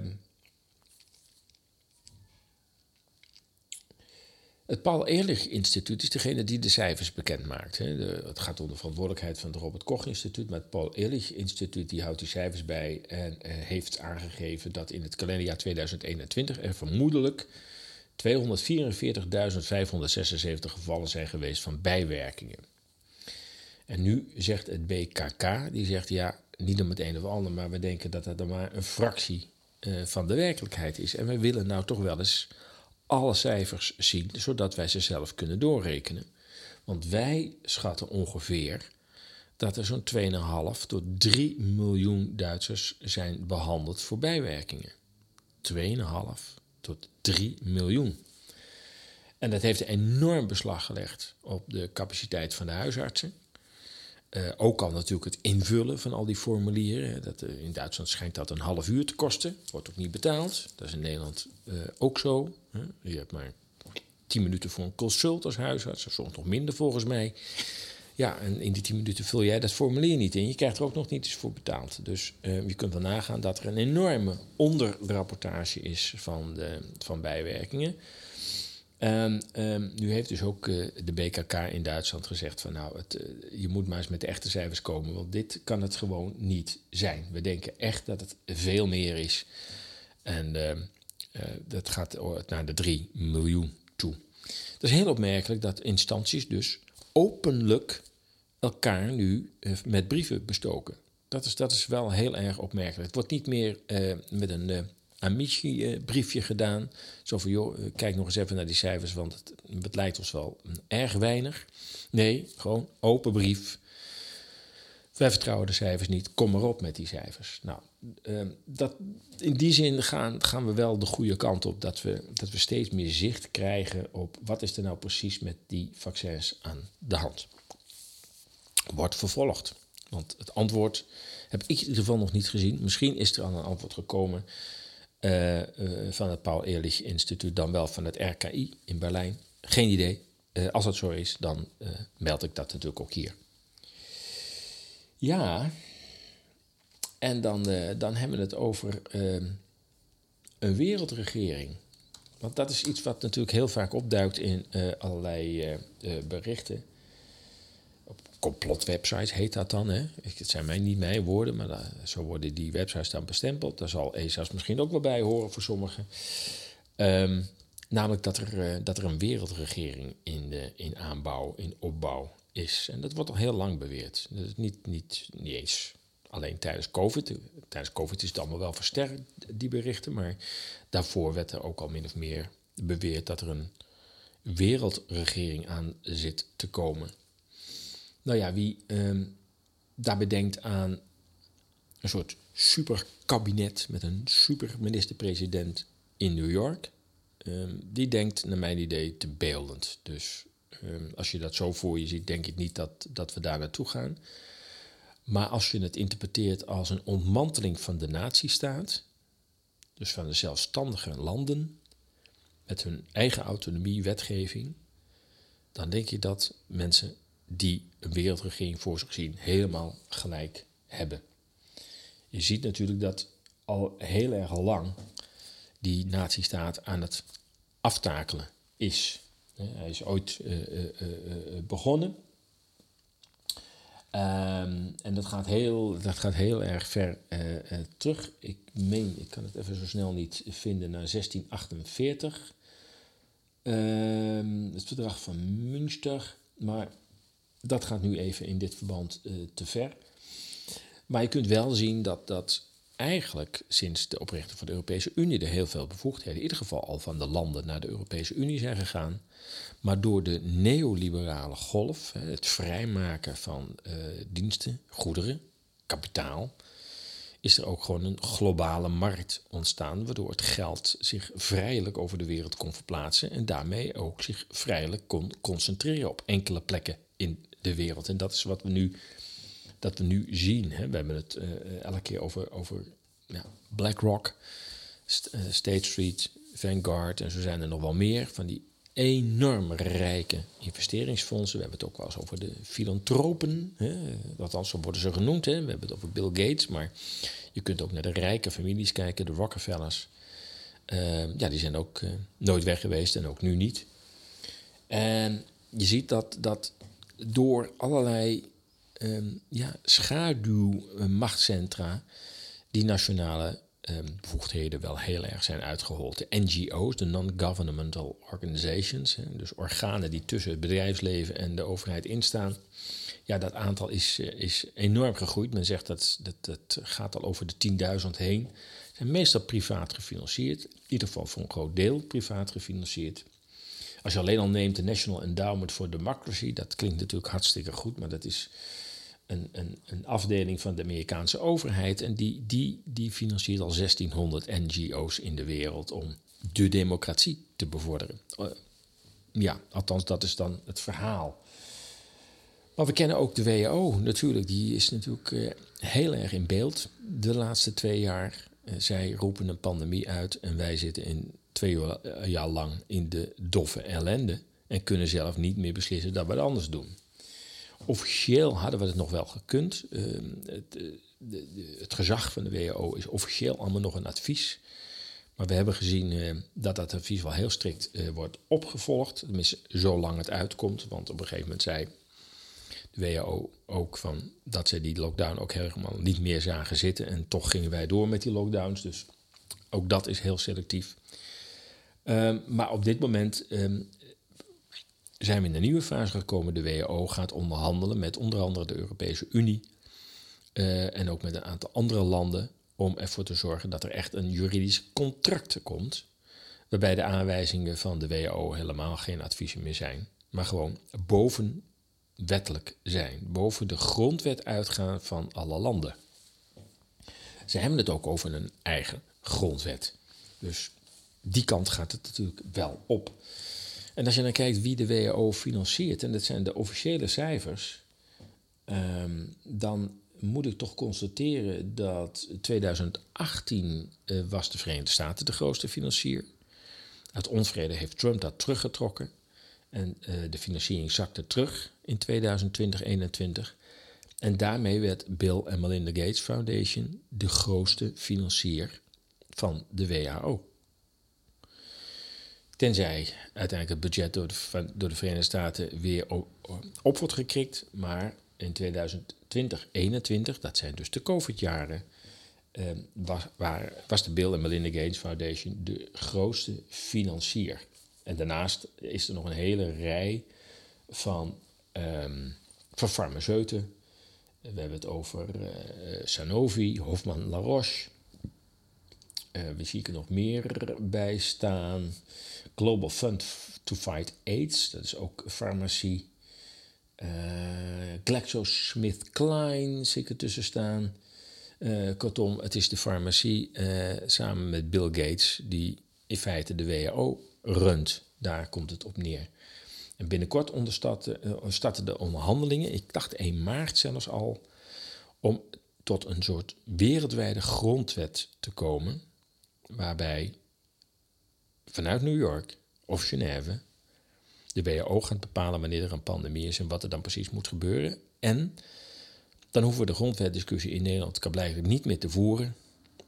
het Paul Ehrlich Instituut is degene die de cijfers bekend maakt. Hè. Het gaat om de verantwoordelijkheid van het Robert Koch Instituut, maar het Paul Ehrlich Instituut die houdt die cijfers bij en uh, heeft aangegeven dat in het kalenderjaar 2021 er vermoedelijk 244.576 gevallen zijn geweest van bijwerkingen. En nu zegt het BKK, die zegt ja, niet om het een of ander, maar we denken dat dat dan maar een fractie uh, van de werkelijkheid is. En we willen nou toch wel eens alle cijfers zien, zodat wij ze zelf kunnen doorrekenen. Want wij schatten ongeveer dat er zo'n 2,5 tot 3 miljoen Duitsers zijn behandeld voor bijwerkingen. 2,5 tot 3 miljoen. En dat heeft enorm beslag gelegd op de capaciteit van de huisartsen. Uh, ook al natuurlijk het invullen van al die formulieren. Dat, uh, in Duitsland schijnt dat een half uur te kosten. Wordt ook niet betaald. Dat is in Nederland uh, ook zo. Je hebt maar tien minuten voor een consult als huisarts. Soms nog minder volgens mij. Ja, en in die tien minuten vul jij dat formulier niet in. Je krijgt er ook nog niet eens voor betaald. Dus je kunt wel nagaan dat er een enorme onderrapportage is van, de, van bijwerkingen. Um, nu heeft dus ook uh, de BKK in Duitsland gezegd van nou, het, uh, je moet maar eens met de echte cijfers komen, want dit kan het gewoon niet zijn. We denken echt dat het veel meer is. En uh, dat gaat naar de 3 miljoen toe. Het is heel opmerkelijk dat instanties dus openlijk elkaar nu met brieven bestoken. Dat is, dat is wel heel erg opmerkelijk. Het wordt niet meer met een Amici-briefje gedaan. Zo joh, eh, kijk nog eens even naar die cijfers, want het, het lijkt ons wel erg weinig. Nee, gewoon open brief. Wij vertrouwen de cijfers niet, kom maar op met die cijfers. Nou, uh, dat, in die zin gaan, gaan we wel de goede kant op, dat we, dat we steeds meer zicht krijgen op wat is er nou precies met die vaccins aan de hand. Wordt vervolgd. Want het antwoord heb ik in ieder geval nog niet gezien. Misschien is er al een antwoord gekomen uh, uh, van het Paul Ehrlich Instituut, dan wel van het RKI in Berlijn. Geen idee. Uh, als dat zo is, dan meld ik dat natuurlijk ook hier. Ja, en dan, dan hebben we het over ehm, een wereldregering. Want dat is iets wat natuurlijk heel vaak opduikt in allerlei berichten complotwebsites heet dat dan. Hè? Het zijn mij niet mijn woorden, maar zo worden die websites dan bestempeld. Daar zal ESA's misschien ook wel bij horen voor sommigen. Um, namelijk dat er, uh, dat er een wereldregering in, de, in aanbouw, in opbouw is. En dat wordt al heel lang beweerd. Dat is niet, niet, niet eens alleen tijdens COVID. Tijdens COVID is het allemaal wel versterkt, die berichten. Maar daarvoor werd er ook al min of meer beweerd dat er een wereldregering aan zit te komen. Nou ja, wie um, daarbij denkt aan een soort superkabinet met een super minister-president in New York, um, die denkt naar mijn idee te beeldend. Dus um, als je dat zo voor je ziet, denk ik niet dat, dat we daar naartoe gaan. Maar als je het interpreteert als een ontmanteling van de natiestaat, dus van de zelfstandige landen, met hun eigen autonomie, wetgeving, dan denk je dat mensen die een wereldregering voor zich zien helemaal gelijk hebben. Je ziet natuurlijk dat al heel erg lang die nazistaat aan het aftakelen is. Hij is ooit uh, uh, uh, begonnen. Um, en dat gaat heel, dat gaat heel erg ver terug. Ik meen, ik kan het even zo snel niet vinden, naar 1648. Um, het verdrag van Münster. Maar dat gaat nu even in dit verband uh, te ver. Maar je kunt wel zien dat dat eigenlijk sinds de oprichting van de Europese Unie er heel veel bevoegdheden, in ieder geval al van de landen naar de Europese Unie zijn gegaan. Maar door de neoliberale golf, het vrijmaken van uh, diensten, goederen, kapitaal, is er ook gewoon een globale markt ontstaan, waardoor het geld zich vrijelijk over de wereld kon verplaatsen en daarmee ook zich vrijelijk kon concentreren op enkele plekken in de wereld. En dat is wat we nu, dat we nu zien. Hè. We hebben het uh, elke keer over, over ja, BlackRock, uh, State Street, Vanguard en zo zijn er nog wel meer van die enorm rijke investeringsfondsen. We hebben het ook wel eens over de filantropen, hè. althans zo worden ze genoemd. Hè. We hebben het over Bill Gates, maar je kunt ook naar de rijke families kijken, de Rockefellers. Uh, ja, die zijn ook nooit weg geweest en ook nu niet. En je ziet dat, dat door allerlei um, ja, schaduwmachtscentra die nationale um, bevoegdheden wel heel erg zijn uitgehold. De NGO's, de Non-Governmental Organizations, hè, dus organen die tussen het bedrijfsleven en de overheid instaan. Ja, dat aantal is, eh, is enorm gegroeid. Men zegt dat dat, gaat al over de 10.000 heen. Zijn meestal privaat gefinancierd. In ieder geval voor een groot deel privaat gefinancierd. Als je alleen al neemt de National Endowment for Democracy, dat klinkt natuurlijk hartstikke goed, maar dat is een, een, een afdeling van de Amerikaanse overheid. En die, die, die financiert al 1600 NGO's in de wereld om de democratie te bevorderen. Uh, ja, althans, dat is dan het verhaal. Maar we kennen ook de WHO natuurlijk. Die is natuurlijk uh, heel erg in beeld de laatste twee jaar. Uh, zij roepen een pandemie uit en wij zitten in twee jaar lang in de doffe ellende. En kunnen zelf niet meer beslissen dat we het anders doen. Officieel hadden we het nog wel gekund. Uh, het, de, de, het, gezag van de WHO is officieel allemaal nog een advies. Maar we hebben gezien uh, dat dat advies wel heel strikt uh, wordt opgevolgd. Tenminste, zolang het uitkomt. Want op een gegeven moment zei de WHO ook van dat ze die lockdown ook helemaal niet meer zagen zitten. En toch gingen wij door met die lockdowns. Dus ook dat is heel selectief. Um, maar op dit moment um, zijn we in de nieuwe fase gekomen. De WHO gaat onderhandelen met onder andere de Europese Unie uh, en ook met een aantal andere landen om ervoor te zorgen dat er echt een juridisch contract komt, waarbij de aanwijzingen van de WHO helemaal geen adviezen meer zijn, maar gewoon boven wettelijk zijn, boven de grondwet uitgaan van alle landen. Ze hebben het ook over een eigen grondwet. Dus die kant gaat het natuurlijk wel op. En als je dan kijkt wie de WHO financiert, en dat zijn de officiële cijfers, um, dan moet ik toch constateren dat 2018 uh, was de Verenigde Staten de grootste financier. Uit onvrede heeft Trump dat teruggetrokken. En uh, de financiering zakte terug in 2020-2021. En daarmee werd Bill en Melinda Gates Foundation de grootste financier van de WHO. Tenzij uiteindelijk het budget door de, Verenigde Staten weer op, op wordt gekrikt. Maar in 2020, 2021, dat zijn dus de COVID-jaren, eh, was, waar, was de Bill en Melinda Gates Foundation de grootste financier. En daarnaast is er nog een hele rij van, um, van farmaceuten. We hebben het over uh, Sanofi, Hofman La Roche. Uh, we zien er nog meer bij staan. Global Fund to Fight AIDS, dat is ook farmacie. Uh, GlaxoSmithKline zie ik er tussen staan. Uh, kortom, het is de farmacie samen met Bill Gates die in feite de WHO runt. Daar komt het op neer. En binnenkort starten de onderhandelingen, ik dacht 1 maart zelfs al, om tot een soort wereldwijde grondwet te komen, waarbij vanuit New York of Genève de WHO gaat bepalen wanneer er een pandemie is en wat er dan precies moet gebeuren. En dan hoeven we de grondwetdiscussie in Nederland blijkbaar niet meer te voeren.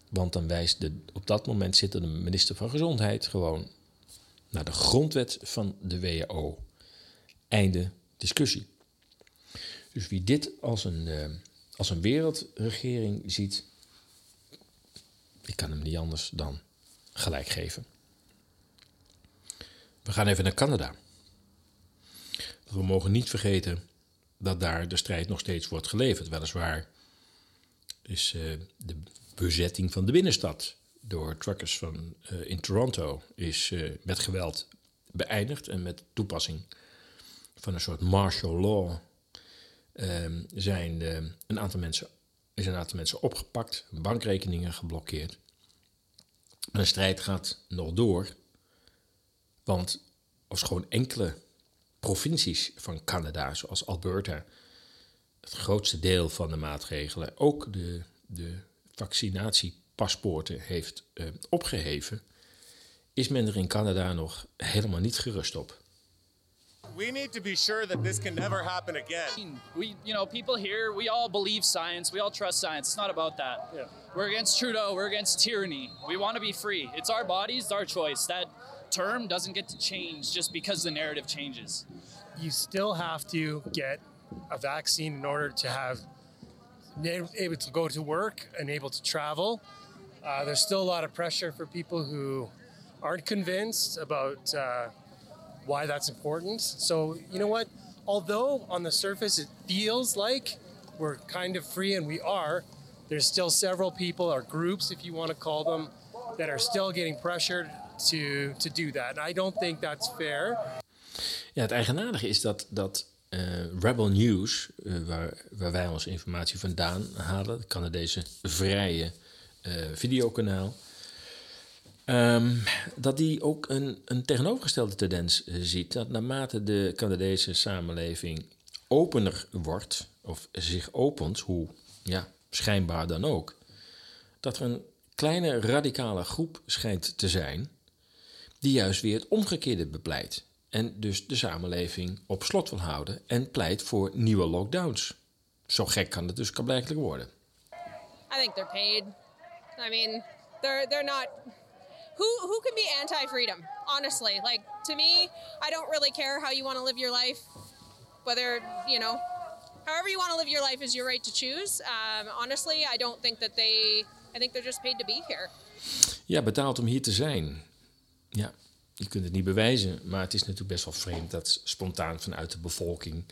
Want dan wijst de, op dat moment zit de minister van Gezondheid gewoon naar de grondwet van de WHO. Einde discussie. Dus wie dit als een, uh, als een wereldregering ziet, ik kan hem niet anders dan gelijk geven. We gaan even naar Canada. We mogen niet vergeten dat daar de strijd nog steeds wordt geleverd. Weliswaar is uh, de bezetting van de binnenstad door truckers van, uh, in Toronto is uh, met geweld beëindigd en met toepassing van een soort martial law ehm, zijn, een aantal mensen, is een aantal mensen opgepakt, bankrekeningen geblokkeerd. De strijd gaat nog door want als gewoon enkele provincies van Canada, zoals Alberta, het grootste deel van de maatregelen, ook de, de vaccinatiepaspoorten heeft uh, opgeheven, is men er in Canada nog helemaal niet gerust op. We need to be sure that this can never happen again. We, you know, people here, we all believe science. We all trust science. It's not about that. Yeah. We're against Trudeau. We're against tyranny. We want to be free. It's our bodies, it's our choice. That term doesn't get to change just because the narrative changes. You still have to get a vaccine in order to have able to go to work and able to travel. Uh, there's still a lot of pressure for people who aren't convinced about uh, why that's important. So, you know what? Although on the surface it feels like we're kind of free and we are, there's still several people or groups, if you want to call them, that are still getting pressured to, to do that. And I don't think that's fair. Ja, het eigenaardige is dat, dat uh, Rebel News, uh, waar, waar wij onze informatie vandaan halen, het Canadese vrije uh, videokanaal, um, dat die ook een, een tegenovergestelde tendens ziet. Dat naarmate de Canadese samenleving opener wordt, of zich opent, hoe ja, schijnbaar dan ook, dat er een kleine radicale groep schijnt te zijn die juist weer het omgekeerde bepleit. En dus de samenleving op slot wil houden en pleit voor nieuwe lockdowns. Zo gek kan het dus blijkbaar worden. I think they're paid. I mean, they're not who who can be anti-freedom? Honestly, like to me, I don't really care how you want to live your life. Whether, you know, however you want to live your life is your right to choose. Um, honestly, I don't think that they I think they're just paid to be here. Ja, betaald om hier te zijn. Ja, je kunt het niet bewijzen, maar het is natuurlijk best wel vreemd dat spontaan vanuit de bevolking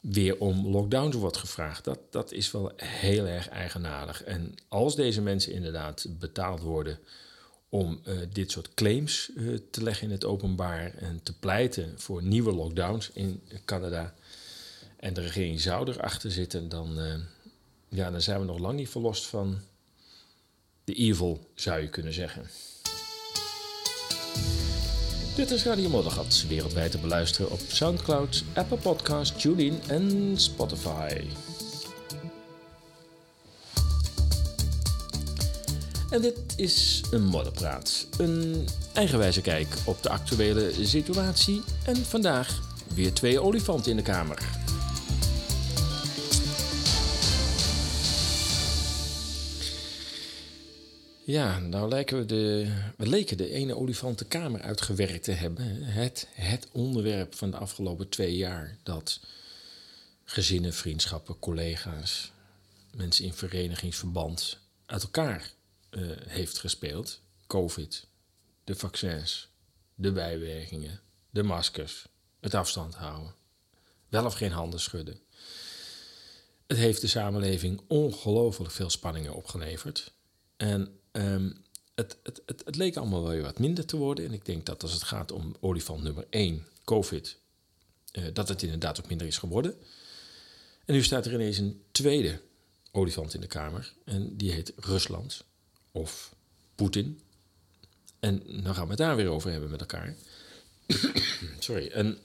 weer om lockdowns wordt gevraagd. Dat, dat is wel heel erg eigenaardig. En als deze mensen inderdaad betaald worden om uh, dit soort claims uh, te leggen in het openbaar en te pleiten voor nieuwe lockdowns in Canada en de regering zou erachter zitten, dan, uh, ja, dan zijn we nog lang niet verlost van de evil, zou je kunnen zeggen. Dit is Radio Moddergat, wereldwijd te beluisteren op Soundcloud, Apple Podcasts, TuneIn en Spotify. En dit is een modderpraat, een eigenwijze kijk op de actuele situatie en vandaag weer twee olifanten in de kamer. Ja, nou lijken we de, we leken de ene olifant de kamer uitgewerkt te hebben. Het, het onderwerp van de afgelopen twee jaar dat gezinnen, vriendschappen, collega's, mensen in verenigingsverband uit elkaar uh, heeft gespeeld. Covid, de vaccins, de bijwerkingen, de maskers, het afstand houden, wel of geen handen schudden. Het heeft de samenleving ongelooflijk veel spanningen opgeleverd. En Um, het, het, het, leek allemaal wel wat minder te worden. En ik denk dat als het gaat om olifant nummer 1, COVID, uh, dat het inderdaad ook minder is geworden. En nu staat er ineens een tweede olifant in de kamer. En die heet Rusland of Poetin. En dan gaan we het daar weer over hebben met elkaar. Sorry. En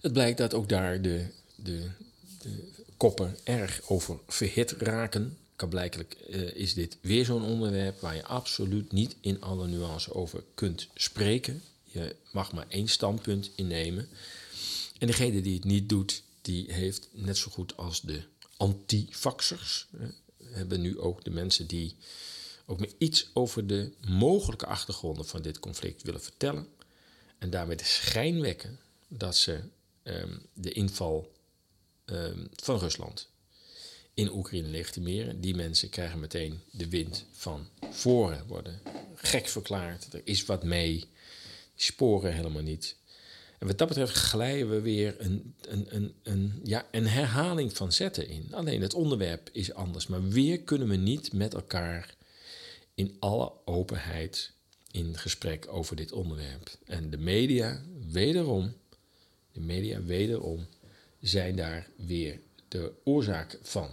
het blijkt dat ook daar de, de, de koppen erg over verhit raken blijkelijk uh, is dit weer zo'n onderwerp waar je absoluut niet in alle nuances over kunt spreken. Je mag maar één standpunt innemen. En degene die het niet doet, die heeft net zo goed als de antifaxers. Hebben nu ook de mensen die ook maar iets over de mogelijke achtergronden van dit conflict willen vertellen. En daarmee de schijn wekken dat ze um, de inval um, van Rusland in Oekraïne legitimeren. Die mensen krijgen meteen de wind van voren, worden gek verklaard. Er is wat mee. Die sporen helemaal niet. En wat dat betreft glijden we weer een, een, een, een, ja, een herhaling van zetten in. Alleen het onderwerp is anders. Maar weer kunnen we niet met elkaar in alle openheid in gesprek over dit onderwerp. En de media, wederom, de media, wederom, zijn daar weer de oorzaak van.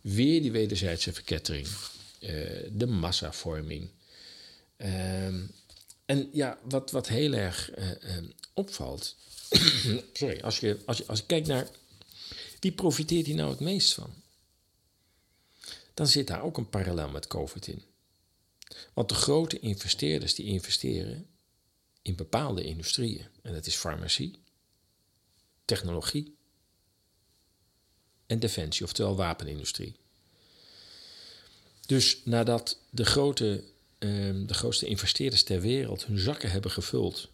Weer die wederzijdse verkettering, uh, de massavorming. Uh, en ja, wat, wat heel erg uh, opvalt. sorry, als je, als, je, als kijkt naar wie profiteert hier nou het meest van? Dan zit daar ook een parallel met COVID in. Want de grote investeerders die investeren in bepaalde industrieën, en dat is farmacie, technologie, en defensie, oftewel wapenindustrie. Dus nadat de, grote, uh, de grootste investeerders ter wereld hun zakken hebben gevuld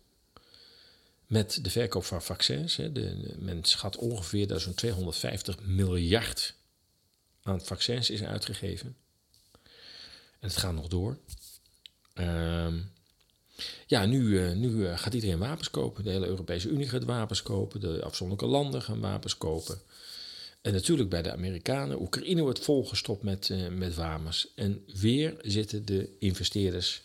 met de verkoop van vaccins, hè, de, men schat ongeveer dat zo'n 250 miljard aan vaccins is uitgegeven. En het gaat nog door. Uh, ja, nu, uh, nu uh, gaat iedereen wapens kopen. De hele Europese Unie gaat wapens kopen. De afzonderlijke landen gaan wapens kopen. En natuurlijk bij de Amerikanen. Oekraïne wordt volgestopt met, uh, met wapens. En weer zitten de investeerders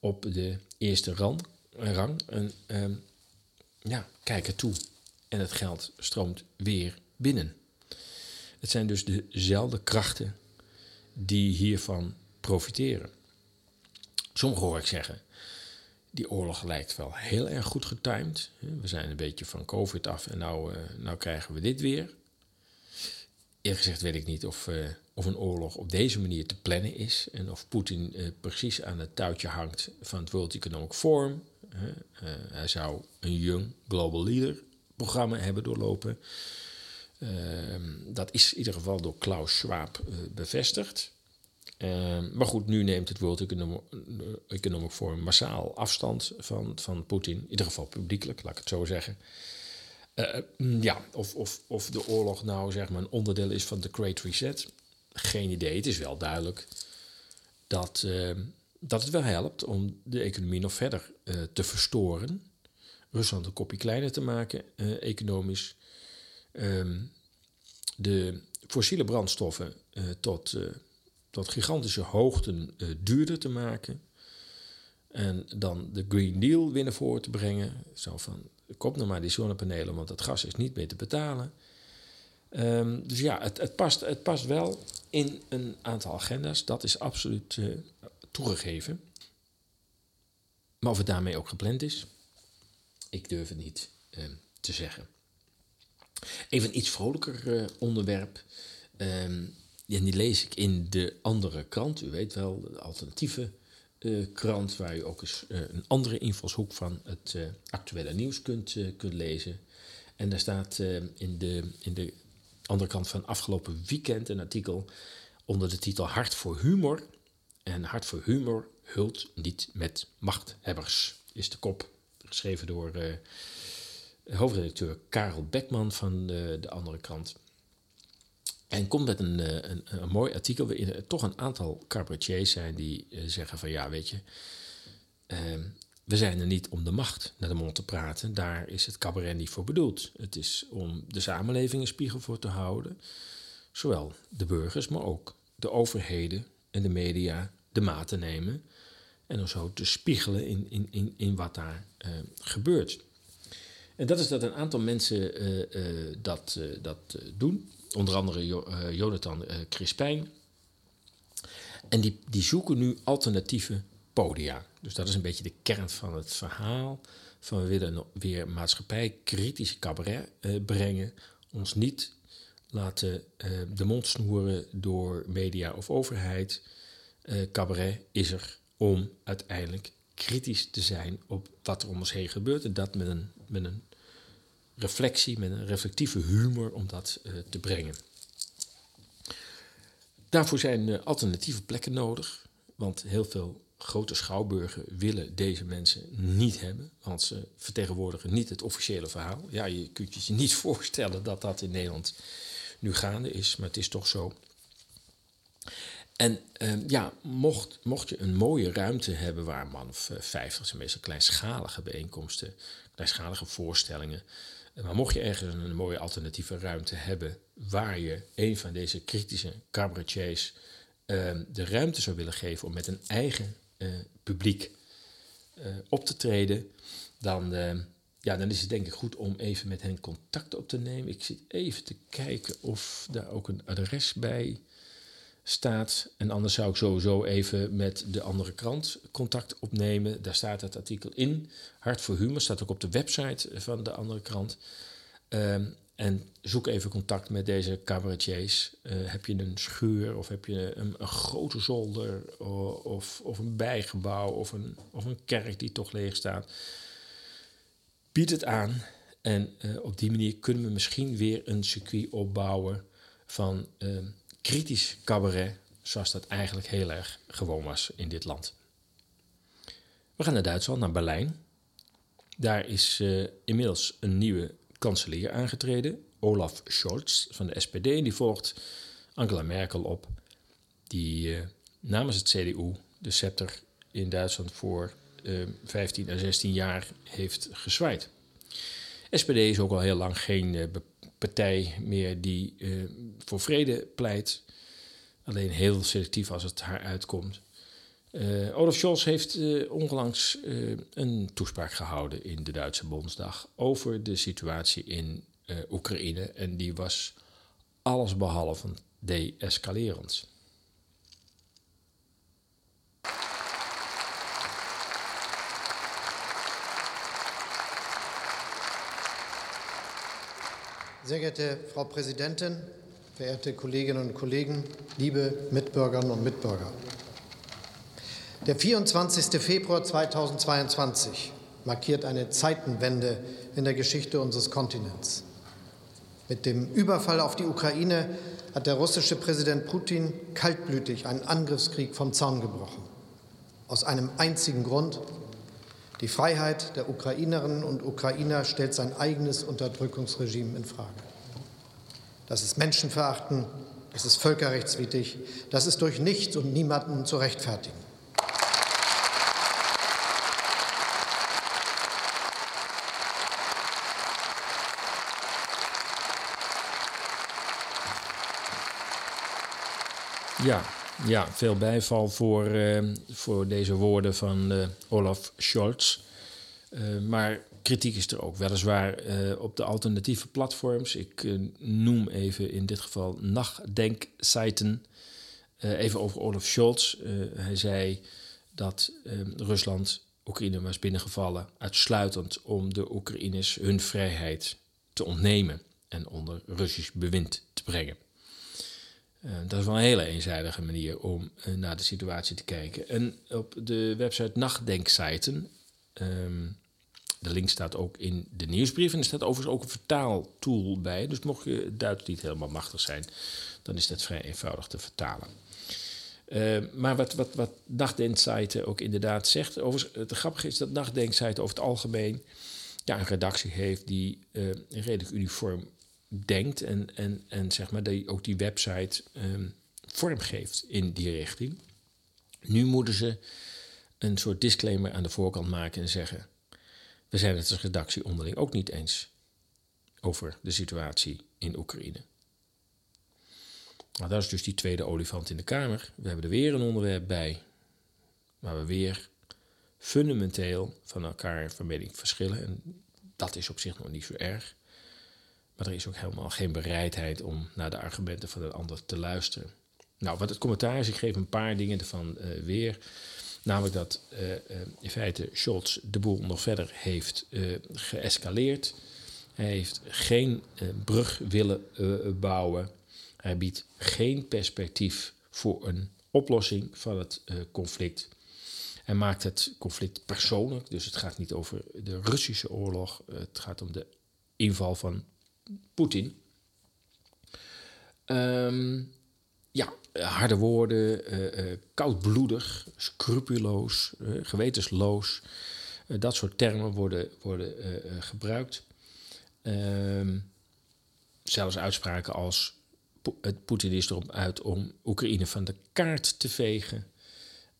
op de eerste rang. rang en uh, ja, kijken toe. En het geld stroomt weer binnen. Het zijn dus dezelfde krachten die hiervan profiteren. Sommigen hoor ik zeggen, die oorlog lijkt wel heel erg goed getimed. We zijn een beetje van COVID af en nou, uh, nou krijgen we dit weer. Eerlijk gezegd weet ik niet of, uh, of een oorlog op deze manier te plannen is. En of Poetin uh, precies aan het touwtje hangt van het World Economic Forum. hij zou een Young Global Leader programma hebben doorlopen. Ehm, dat is in ieder geval door Klaus Schwab bevestigd. Uh, maar goed, nu neemt het World Economic, Economic Forum massaal afstand van, van Poetin. In ieder geval publiekelijk, laat ik het zo zeggen. Uh, ja, of, of, of de oorlog nou zeg maar een onderdeel is van de Great Reset. Geen idee. Het is wel duidelijk dat, uh, dat het wel helpt om de economie nog verder uh, te verstoren. Rusland een kopje kleiner te maken, economisch. Um, de fossiele brandstoffen tot tot gigantische hoogten duurder te maken. En dan de Green Deal weer naar voren te brengen. Zo van, koop nou maar die zonnepanelen, want dat gas is niet meer te betalen. Um, dus ja, het, het, past, het past wel in een aantal agenda's. Dat is absoluut uh, toegegeven. Maar of het daarmee ook gepland is, ik durf het niet uh, te zeggen. Even een iets vrolijker uh, onderwerp. En die lees ik in de andere krant. U weet wel, de alternatieve krant, waar u ook eens uh, een andere invalshoek van het uh, actuele nieuws kunt, kunt lezen. En daar staat in, de, in de andere kant van afgelopen weekend een artikel onder de titel Hart voor Humor. En Hart voor Humor hult niet met machthebbers, is de kop. Geschreven door hoofdredacteur Karel Beckman van de, de andere krant. En komt met een, eh, een, een, mooi artikel waarin er toch een aantal cabaretiers zijn die uh, zeggen van ja, weet je, uh, we zijn er niet om de macht naar de mond te praten. Daar is het cabaret niet voor bedoeld. Het is om de samenleving een spiegel voor te houden. Zowel de burgers, maar ook de overheden en de media de maat te nemen. En om zo te spiegelen in, in, in, in wat daar uh, gebeurt. En dat is dat een aantal mensen dat, dat doen onder andere uh, Jonathan uh, Crispijn. En die, die zoeken nu alternatieve podia. Dus dat is een beetje de kern van het verhaal. Van we willen weer maatschappij kritische cabaret uh, brengen. Ons niet laten de mond snoeren door media of overheid. cabaret is er om uiteindelijk kritisch te zijn op wat er om ons heen gebeurt. En dat met een, met een reflectie, met een reflectieve humor om dat uh, te brengen. Daarvoor zijn uh, alternatieve plekken nodig, want heel veel grote schouwburgen willen deze mensen niet hebben, want ze vertegenwoordigen niet het officiële verhaal. Ja, je kunt je niet voorstellen dat dat in Nederland nu gaande is, maar het is toch zo. En uh, ja, mocht, mocht je een mooie ruimte hebben waar man of 50, zijn meestal kleinschalige bijeenkomsten, kleinschalige voorstellingen, maar mocht je ergens een mooie alternatieve ruimte hebben waar je een van deze kritische cabaretiers uh, de ruimte zou willen geven om met een eigen uh, publiek uh, op te treden, dan, ja, dan is het denk ik goed om even met hen contact op te nemen. Ik zit even te kijken of daar ook een adres bij staat. En anders zou ik sowieso even met de andere krant contact opnemen. Daar staat het artikel in. Hart voor Humor staat ook op de website van de andere krant. Um, en zoek even contact met deze cabaretiers. Uh, heb je een schuur of heb je een, een grote zolder of, of een bijgebouw of een, of een kerk die toch leeg staat? Bied het aan en uh, op die manier kunnen we misschien weer een circuit opbouwen van uh, kritisch cabaret, zoals dat eigenlijk heel erg gewoon was in dit land. We gaan naar Duitsland, naar Berlijn. Daar is uh, inmiddels een nieuwe kanselier aangetreden, Olaf Scholz van de SPD. Die volgt Angela Merkel op, die uh, namens het CDU de scepter in Duitsland voor uh, 15 à 16 jaar heeft gezwaaid. SPD is ook al heel lang geen partij meer die voor vrede pleit. Alleen heel selectief als het haar uitkomt. Olaf Scholz heeft onlangs een toespraak gehouden in de Duitse Bondsdag over de situatie in Oekraïne. En die was allesbehalve de-escalerend. Sehr geehrte Frau Präsidentin, verehrte Kolleginnen und Kollegen, liebe Mitbürgerinnen und Mitbürger. Der 24. Februar 2022 markiert eine Zeitenwende in der Geschichte unseres Kontinents. Mit dem Überfall auf die Ukraine hat der russische Präsident Putin kaltblütig einen Angriffskrieg vom Zaun gebrochen. Aus einem einzigen Grund. Die Freiheit der Ukrainerinnen und Ukrainer stellt sein eigenes Unterdrückungsregime in Frage. Das ist Menschenverachten, das ist völkerrechtswidrig, das ist durch nichts und niemanden zu rechtfertigen. Ja, ja veel bijval voor, uh, voor deze woorden van uh, Olaf Scholz. Uh, maar kritiek is er ook weliswaar op de alternatieve platforms. Ik noem even in dit geval Nachdenkseiten. even over Olaf Scholz. hij zei dat Rusland Oekraïne was binnengevallen uitsluitend om de Oekraïners hun vrijheid te ontnemen en onder Russisch bewind te brengen. Uh, dat is wel een hele eenzijdige manier om uh, naar de situatie te kijken. En op de website Nachtdenkseiten, um, de link staat ook in de nieuwsbrief. En er staat overigens ook een vertaaltool bij. Dus mocht je Duits niet helemaal machtig zijn, dan is dat vrij eenvoudig te vertalen. Uh, maar wat, wat, wat ook inderdaad zegt. Overigens, het grappige is dat Nachtdenkseiten over het algemeen ja, een redactie heeft die redelijk uniform denkt en, en, en zeg maar die, ook die website um, vormgeeft in die richting. Nu moeten ze een soort disclaimer aan de voorkant maken en zeggen: We zijn het als redactie onderling ook niet eens over de situatie in Oekraïne. Nou, dat is dus die tweede olifant in de kamer. We hebben er weer een onderwerp bij waar we weer fundamenteel van elkaar van mening verschillen. En dat is op zich nog niet zo erg. Maar er is ook helemaal geen bereidheid om naar de argumenten van de ander te luisteren. Nou, wat het commentaar is, ik geef een paar dingen ervan uh, weer. Namelijk dat uh, uh, in feite Scholz de boel nog verder heeft geëscaleerd. Hij heeft geen brug willen bouwen. Hij biedt geen perspectief voor een oplossing van het conflict. Hij maakt het conflict persoonlijk, dus het gaat niet over de Russische oorlog. Het gaat om de inval van Poetin. Um, ja, harde woorden, uh, uh, koudbloedig, scrupuloos, uh, gewetensloos. dat soort termen worden, worden gebruikt. Um, zelfs uitspraken als Poetin is erop uit om Oekraïne van de kaart te vegen.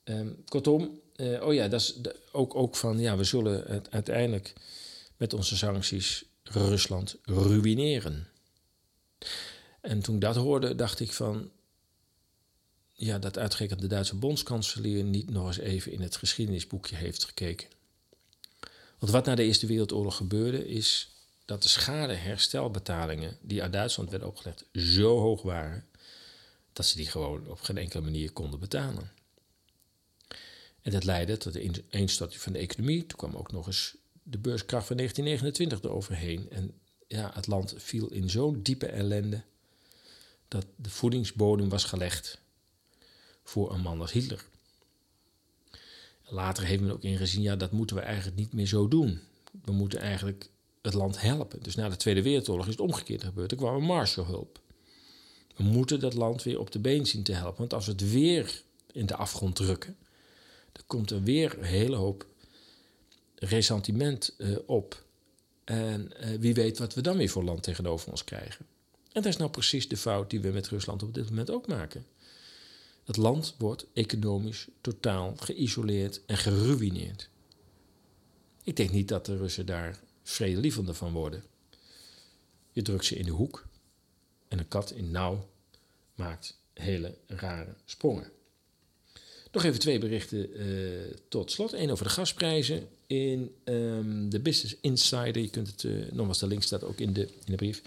Um, kortom, oh ja, dat is ook, ook van ja, we zullen het uiteindelijk met onze sancties Rusland ruïneren. En toen ik dat hoorde, dacht ik van. Ja, dat uitgerekend de Duitse bondskanselier niet nog eens even in het geschiedenisboekje heeft gekeken. Want wat na de Eerste Wereldoorlog gebeurde, is dat de schadeherstelbetalingen die aan Duitsland werden opgelegd zo hoog waren dat ze die gewoon op geen enkele manier konden betalen. En dat leidde tot de ineenstorting van de economie. Toen kwam ook nog eens de beurskracht van 1929 eroverheen. En ja, het land viel in zo'n diepe ellende dat de voedingsbodem was gelegd voor een man als Hitler. Later heeft men ook ingezien, ja, dat moeten we eigenlijk niet meer zo doen. We moeten eigenlijk het land helpen. Dus na de Tweede Wereldoorlog is het omgekeerd gebeurd. Er kwam een Marshallhulp. We moeten dat land weer op de been zien te helpen. Want als we het weer in de afgrond drukken, dan komt er weer een hele hoop ressentiment uh, op. En uh, wie weet wat we dan weer voor land tegenover ons krijgen. En dat is nou precies de fout die we met Rusland op dit moment ook maken. Het land wordt economisch totaal geïsoleerd en geruineerd. Ik denk niet dat de Russen daar vredelievender van worden. Je drukt ze in de hoek. En een kat in nauw maakt hele rare sprongen. Nog even twee berichten uh, tot slot. Eén over de gasprijzen. In um, de Business Insider, je kunt het, uh, nogmaals, de link staat ook in de, in de brief.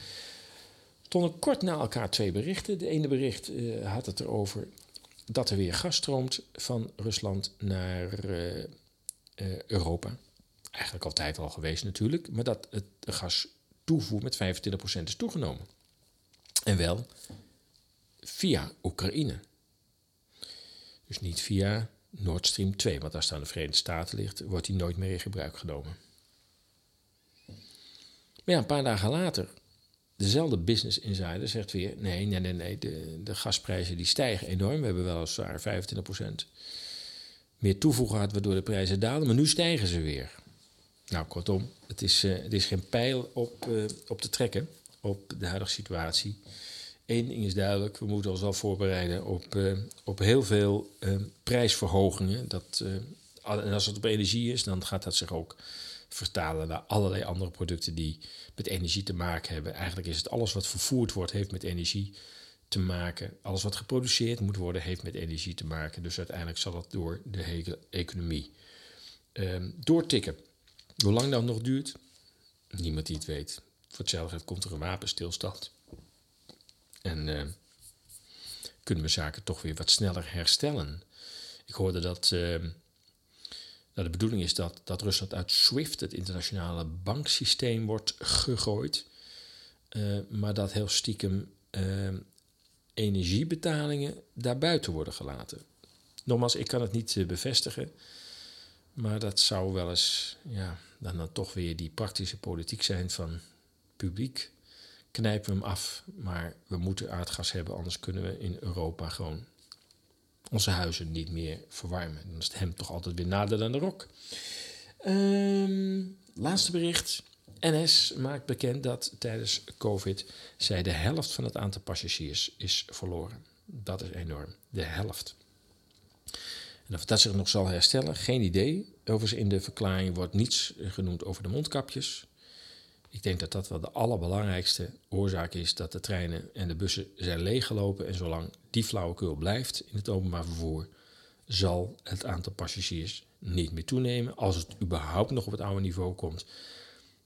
Stonden kort na elkaar twee berichten. De ene bericht uh, had het erover dat er weer gas stroomt van Rusland naar Europa. Eigenlijk altijd al geweest natuurlijk, maar dat het gas toevoer met 25% is toegenomen. En wel via Oekraïne. Dus niet via Nord Stream 2, want als het aan de Verenigde Staten ligt, wordt die nooit meer in gebruik genomen. Maar ja, een paar dagen later, dezelfde Business Insider zegt weer: nee, nee, nee, nee, de, de gasprijzen die stijgen enorm. We hebben weliswaar 25% meer toevoeg gehad, waardoor de prijzen dalen, maar nu stijgen ze weer. Nou, kortom, het is, het is geen pijl op, uh, op te trekken op de huidige situatie. Eén ding is duidelijk, we moeten ons al voorbereiden op, uh, op heel veel prijsverhogingen. Dat, en als het op energie is, dan gaat dat zich ook vertalen naar allerlei andere producten die met energie te maken hebben. Eigenlijk is het alles wat vervoerd wordt, heeft met energie te maken. Alles wat geproduceerd moet worden, heeft met energie te maken. Dus uiteindelijk zal het door de hele economie um, doortikken. Hoe lang dat nog duurt, niemand die het weet. Voor hetzelfde komt er een wapenstilstand. En uh, kunnen we zaken toch weer wat sneller herstellen. Ik hoorde dat, uh, dat de bedoeling is dat, dat Rusland uit SWIFT, het internationale banksysteem, wordt gegooid. Uh, maar dat heel stiekem energiebetalingen daarbuiten worden gelaten. Nogmaals, ik kan het niet bevestigen. Maar dat zou wel eens, ja, dan, dan toch weer die praktische politiek zijn van publiek. Knijpen we hem af, maar we moeten aardgas hebben, anders kunnen we in Europa gewoon onze huizen niet meer verwarmen. Dan is het hem toch altijd weer nader dan de rok. Um, laatste bericht. NS maakt bekend dat tijdens COVID zij de helft van het aantal passagiers is verloren. Dat is enorm. De helft. En of dat zich nog zal herstellen, geen idee. Overigens in de verklaring wordt niets genoemd over de mondkapjes. Ik denk dat dat wel de allerbelangrijkste oorzaak is dat de treinen en de bussen zijn leeggelopen. En zolang die flauwekul blijft in het openbaar vervoer, zal het aantal passagiers niet meer toenemen. Als het überhaupt nog op het oude niveau komt.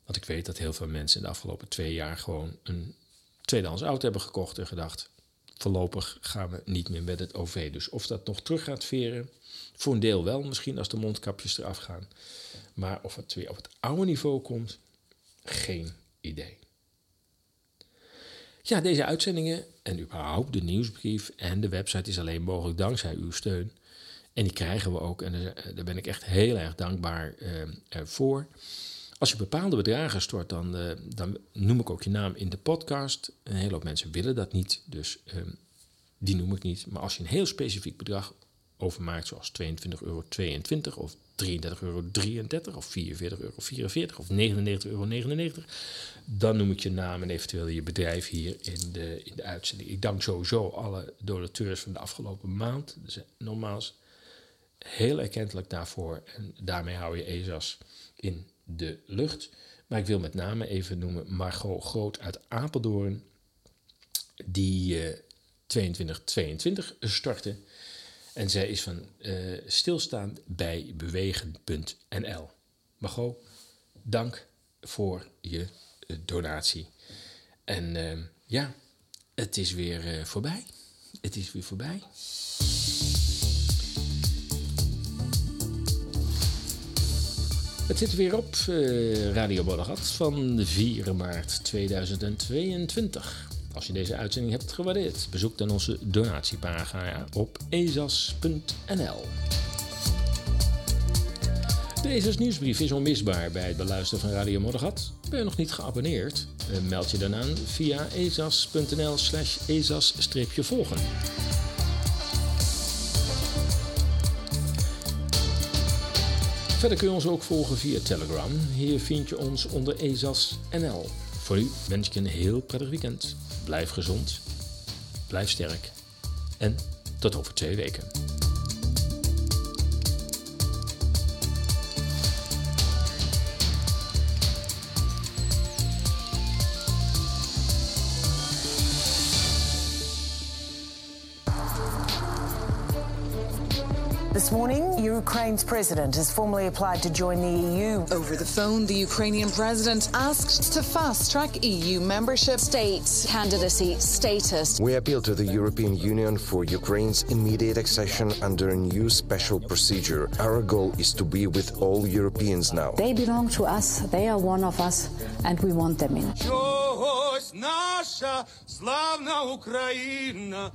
Want ik weet dat heel veel mensen in de afgelopen twee jaar gewoon een tweedehands auto hebben gekocht en gedacht: voorlopig gaan we niet meer met het OV. Dus of dat nog terug gaat veren, voor een deel wel, misschien als de mondkapjes eraf gaan. Maar of het weer op het oude niveau komt, geen idee. Ja, deze uitzendingen en überhaupt de nieuwsbrief en de website is alleen mogelijk dankzij uw steun. En die krijgen we ook en daar ben ik echt heel erg dankbaar uh, voor. Als je bepaalde bedragen stort, dan, dan noem ik ook je naam in de podcast. Een hele hoop mensen willen dat niet, dus um, die noem ik niet. Maar als je een heel specifiek bedrag overmaakt, zoals 22,22 euro of 33,33 euro of 44,44 euro of 99,99 euro, dan noem ik je naam en eventueel je bedrijf hier in de, in de uitzending. Ik dank sowieso alle donateurs van de afgelopen maand. Dus nogmaals, heel erkentelijk daarvoor. En daarmee hou je ESAS in de lucht. Maar ik wil met name even noemen Margot Groot uit Apeldoorn, die uh, 2222 startte. En zij is van uh, stilstaan bij bewegen.nl. Margot, dank voor je uh, donatie. En uh, ja, het is weer voorbij. Het is weer voorbij. Het zit weer op Radio Boddegat van 4 maart 2022. Als je deze uitzending hebt gewaardeerd, bezoek dan onze donatiepagina op ezas.nl. De ESAS nieuwsbrief is onmisbaar bij het beluisteren van Radio Moddergat. Ben je nog niet geabonneerd? Eh, meld je dan aan via ezas.nl slash ezas-volgen. Verder kun je ons ook volgen via Telegram. Hier vind je ons onder ESAS.nl. Voor u wens ik een heel prettig weekend. Blijf gezond, blijf sterk en tot over twee weken. This morning, Ukraine's president has formally applied to join the EU. Over the phone, the Ukrainian president asked to fast track EU membership. State candidacy status. We appeal to the European Union for Ukraine's immediate accession under a new special procedure. Our goal is to be with all Europeans now. They belong to us, they are one of us, and we want them in. наша славна Україна.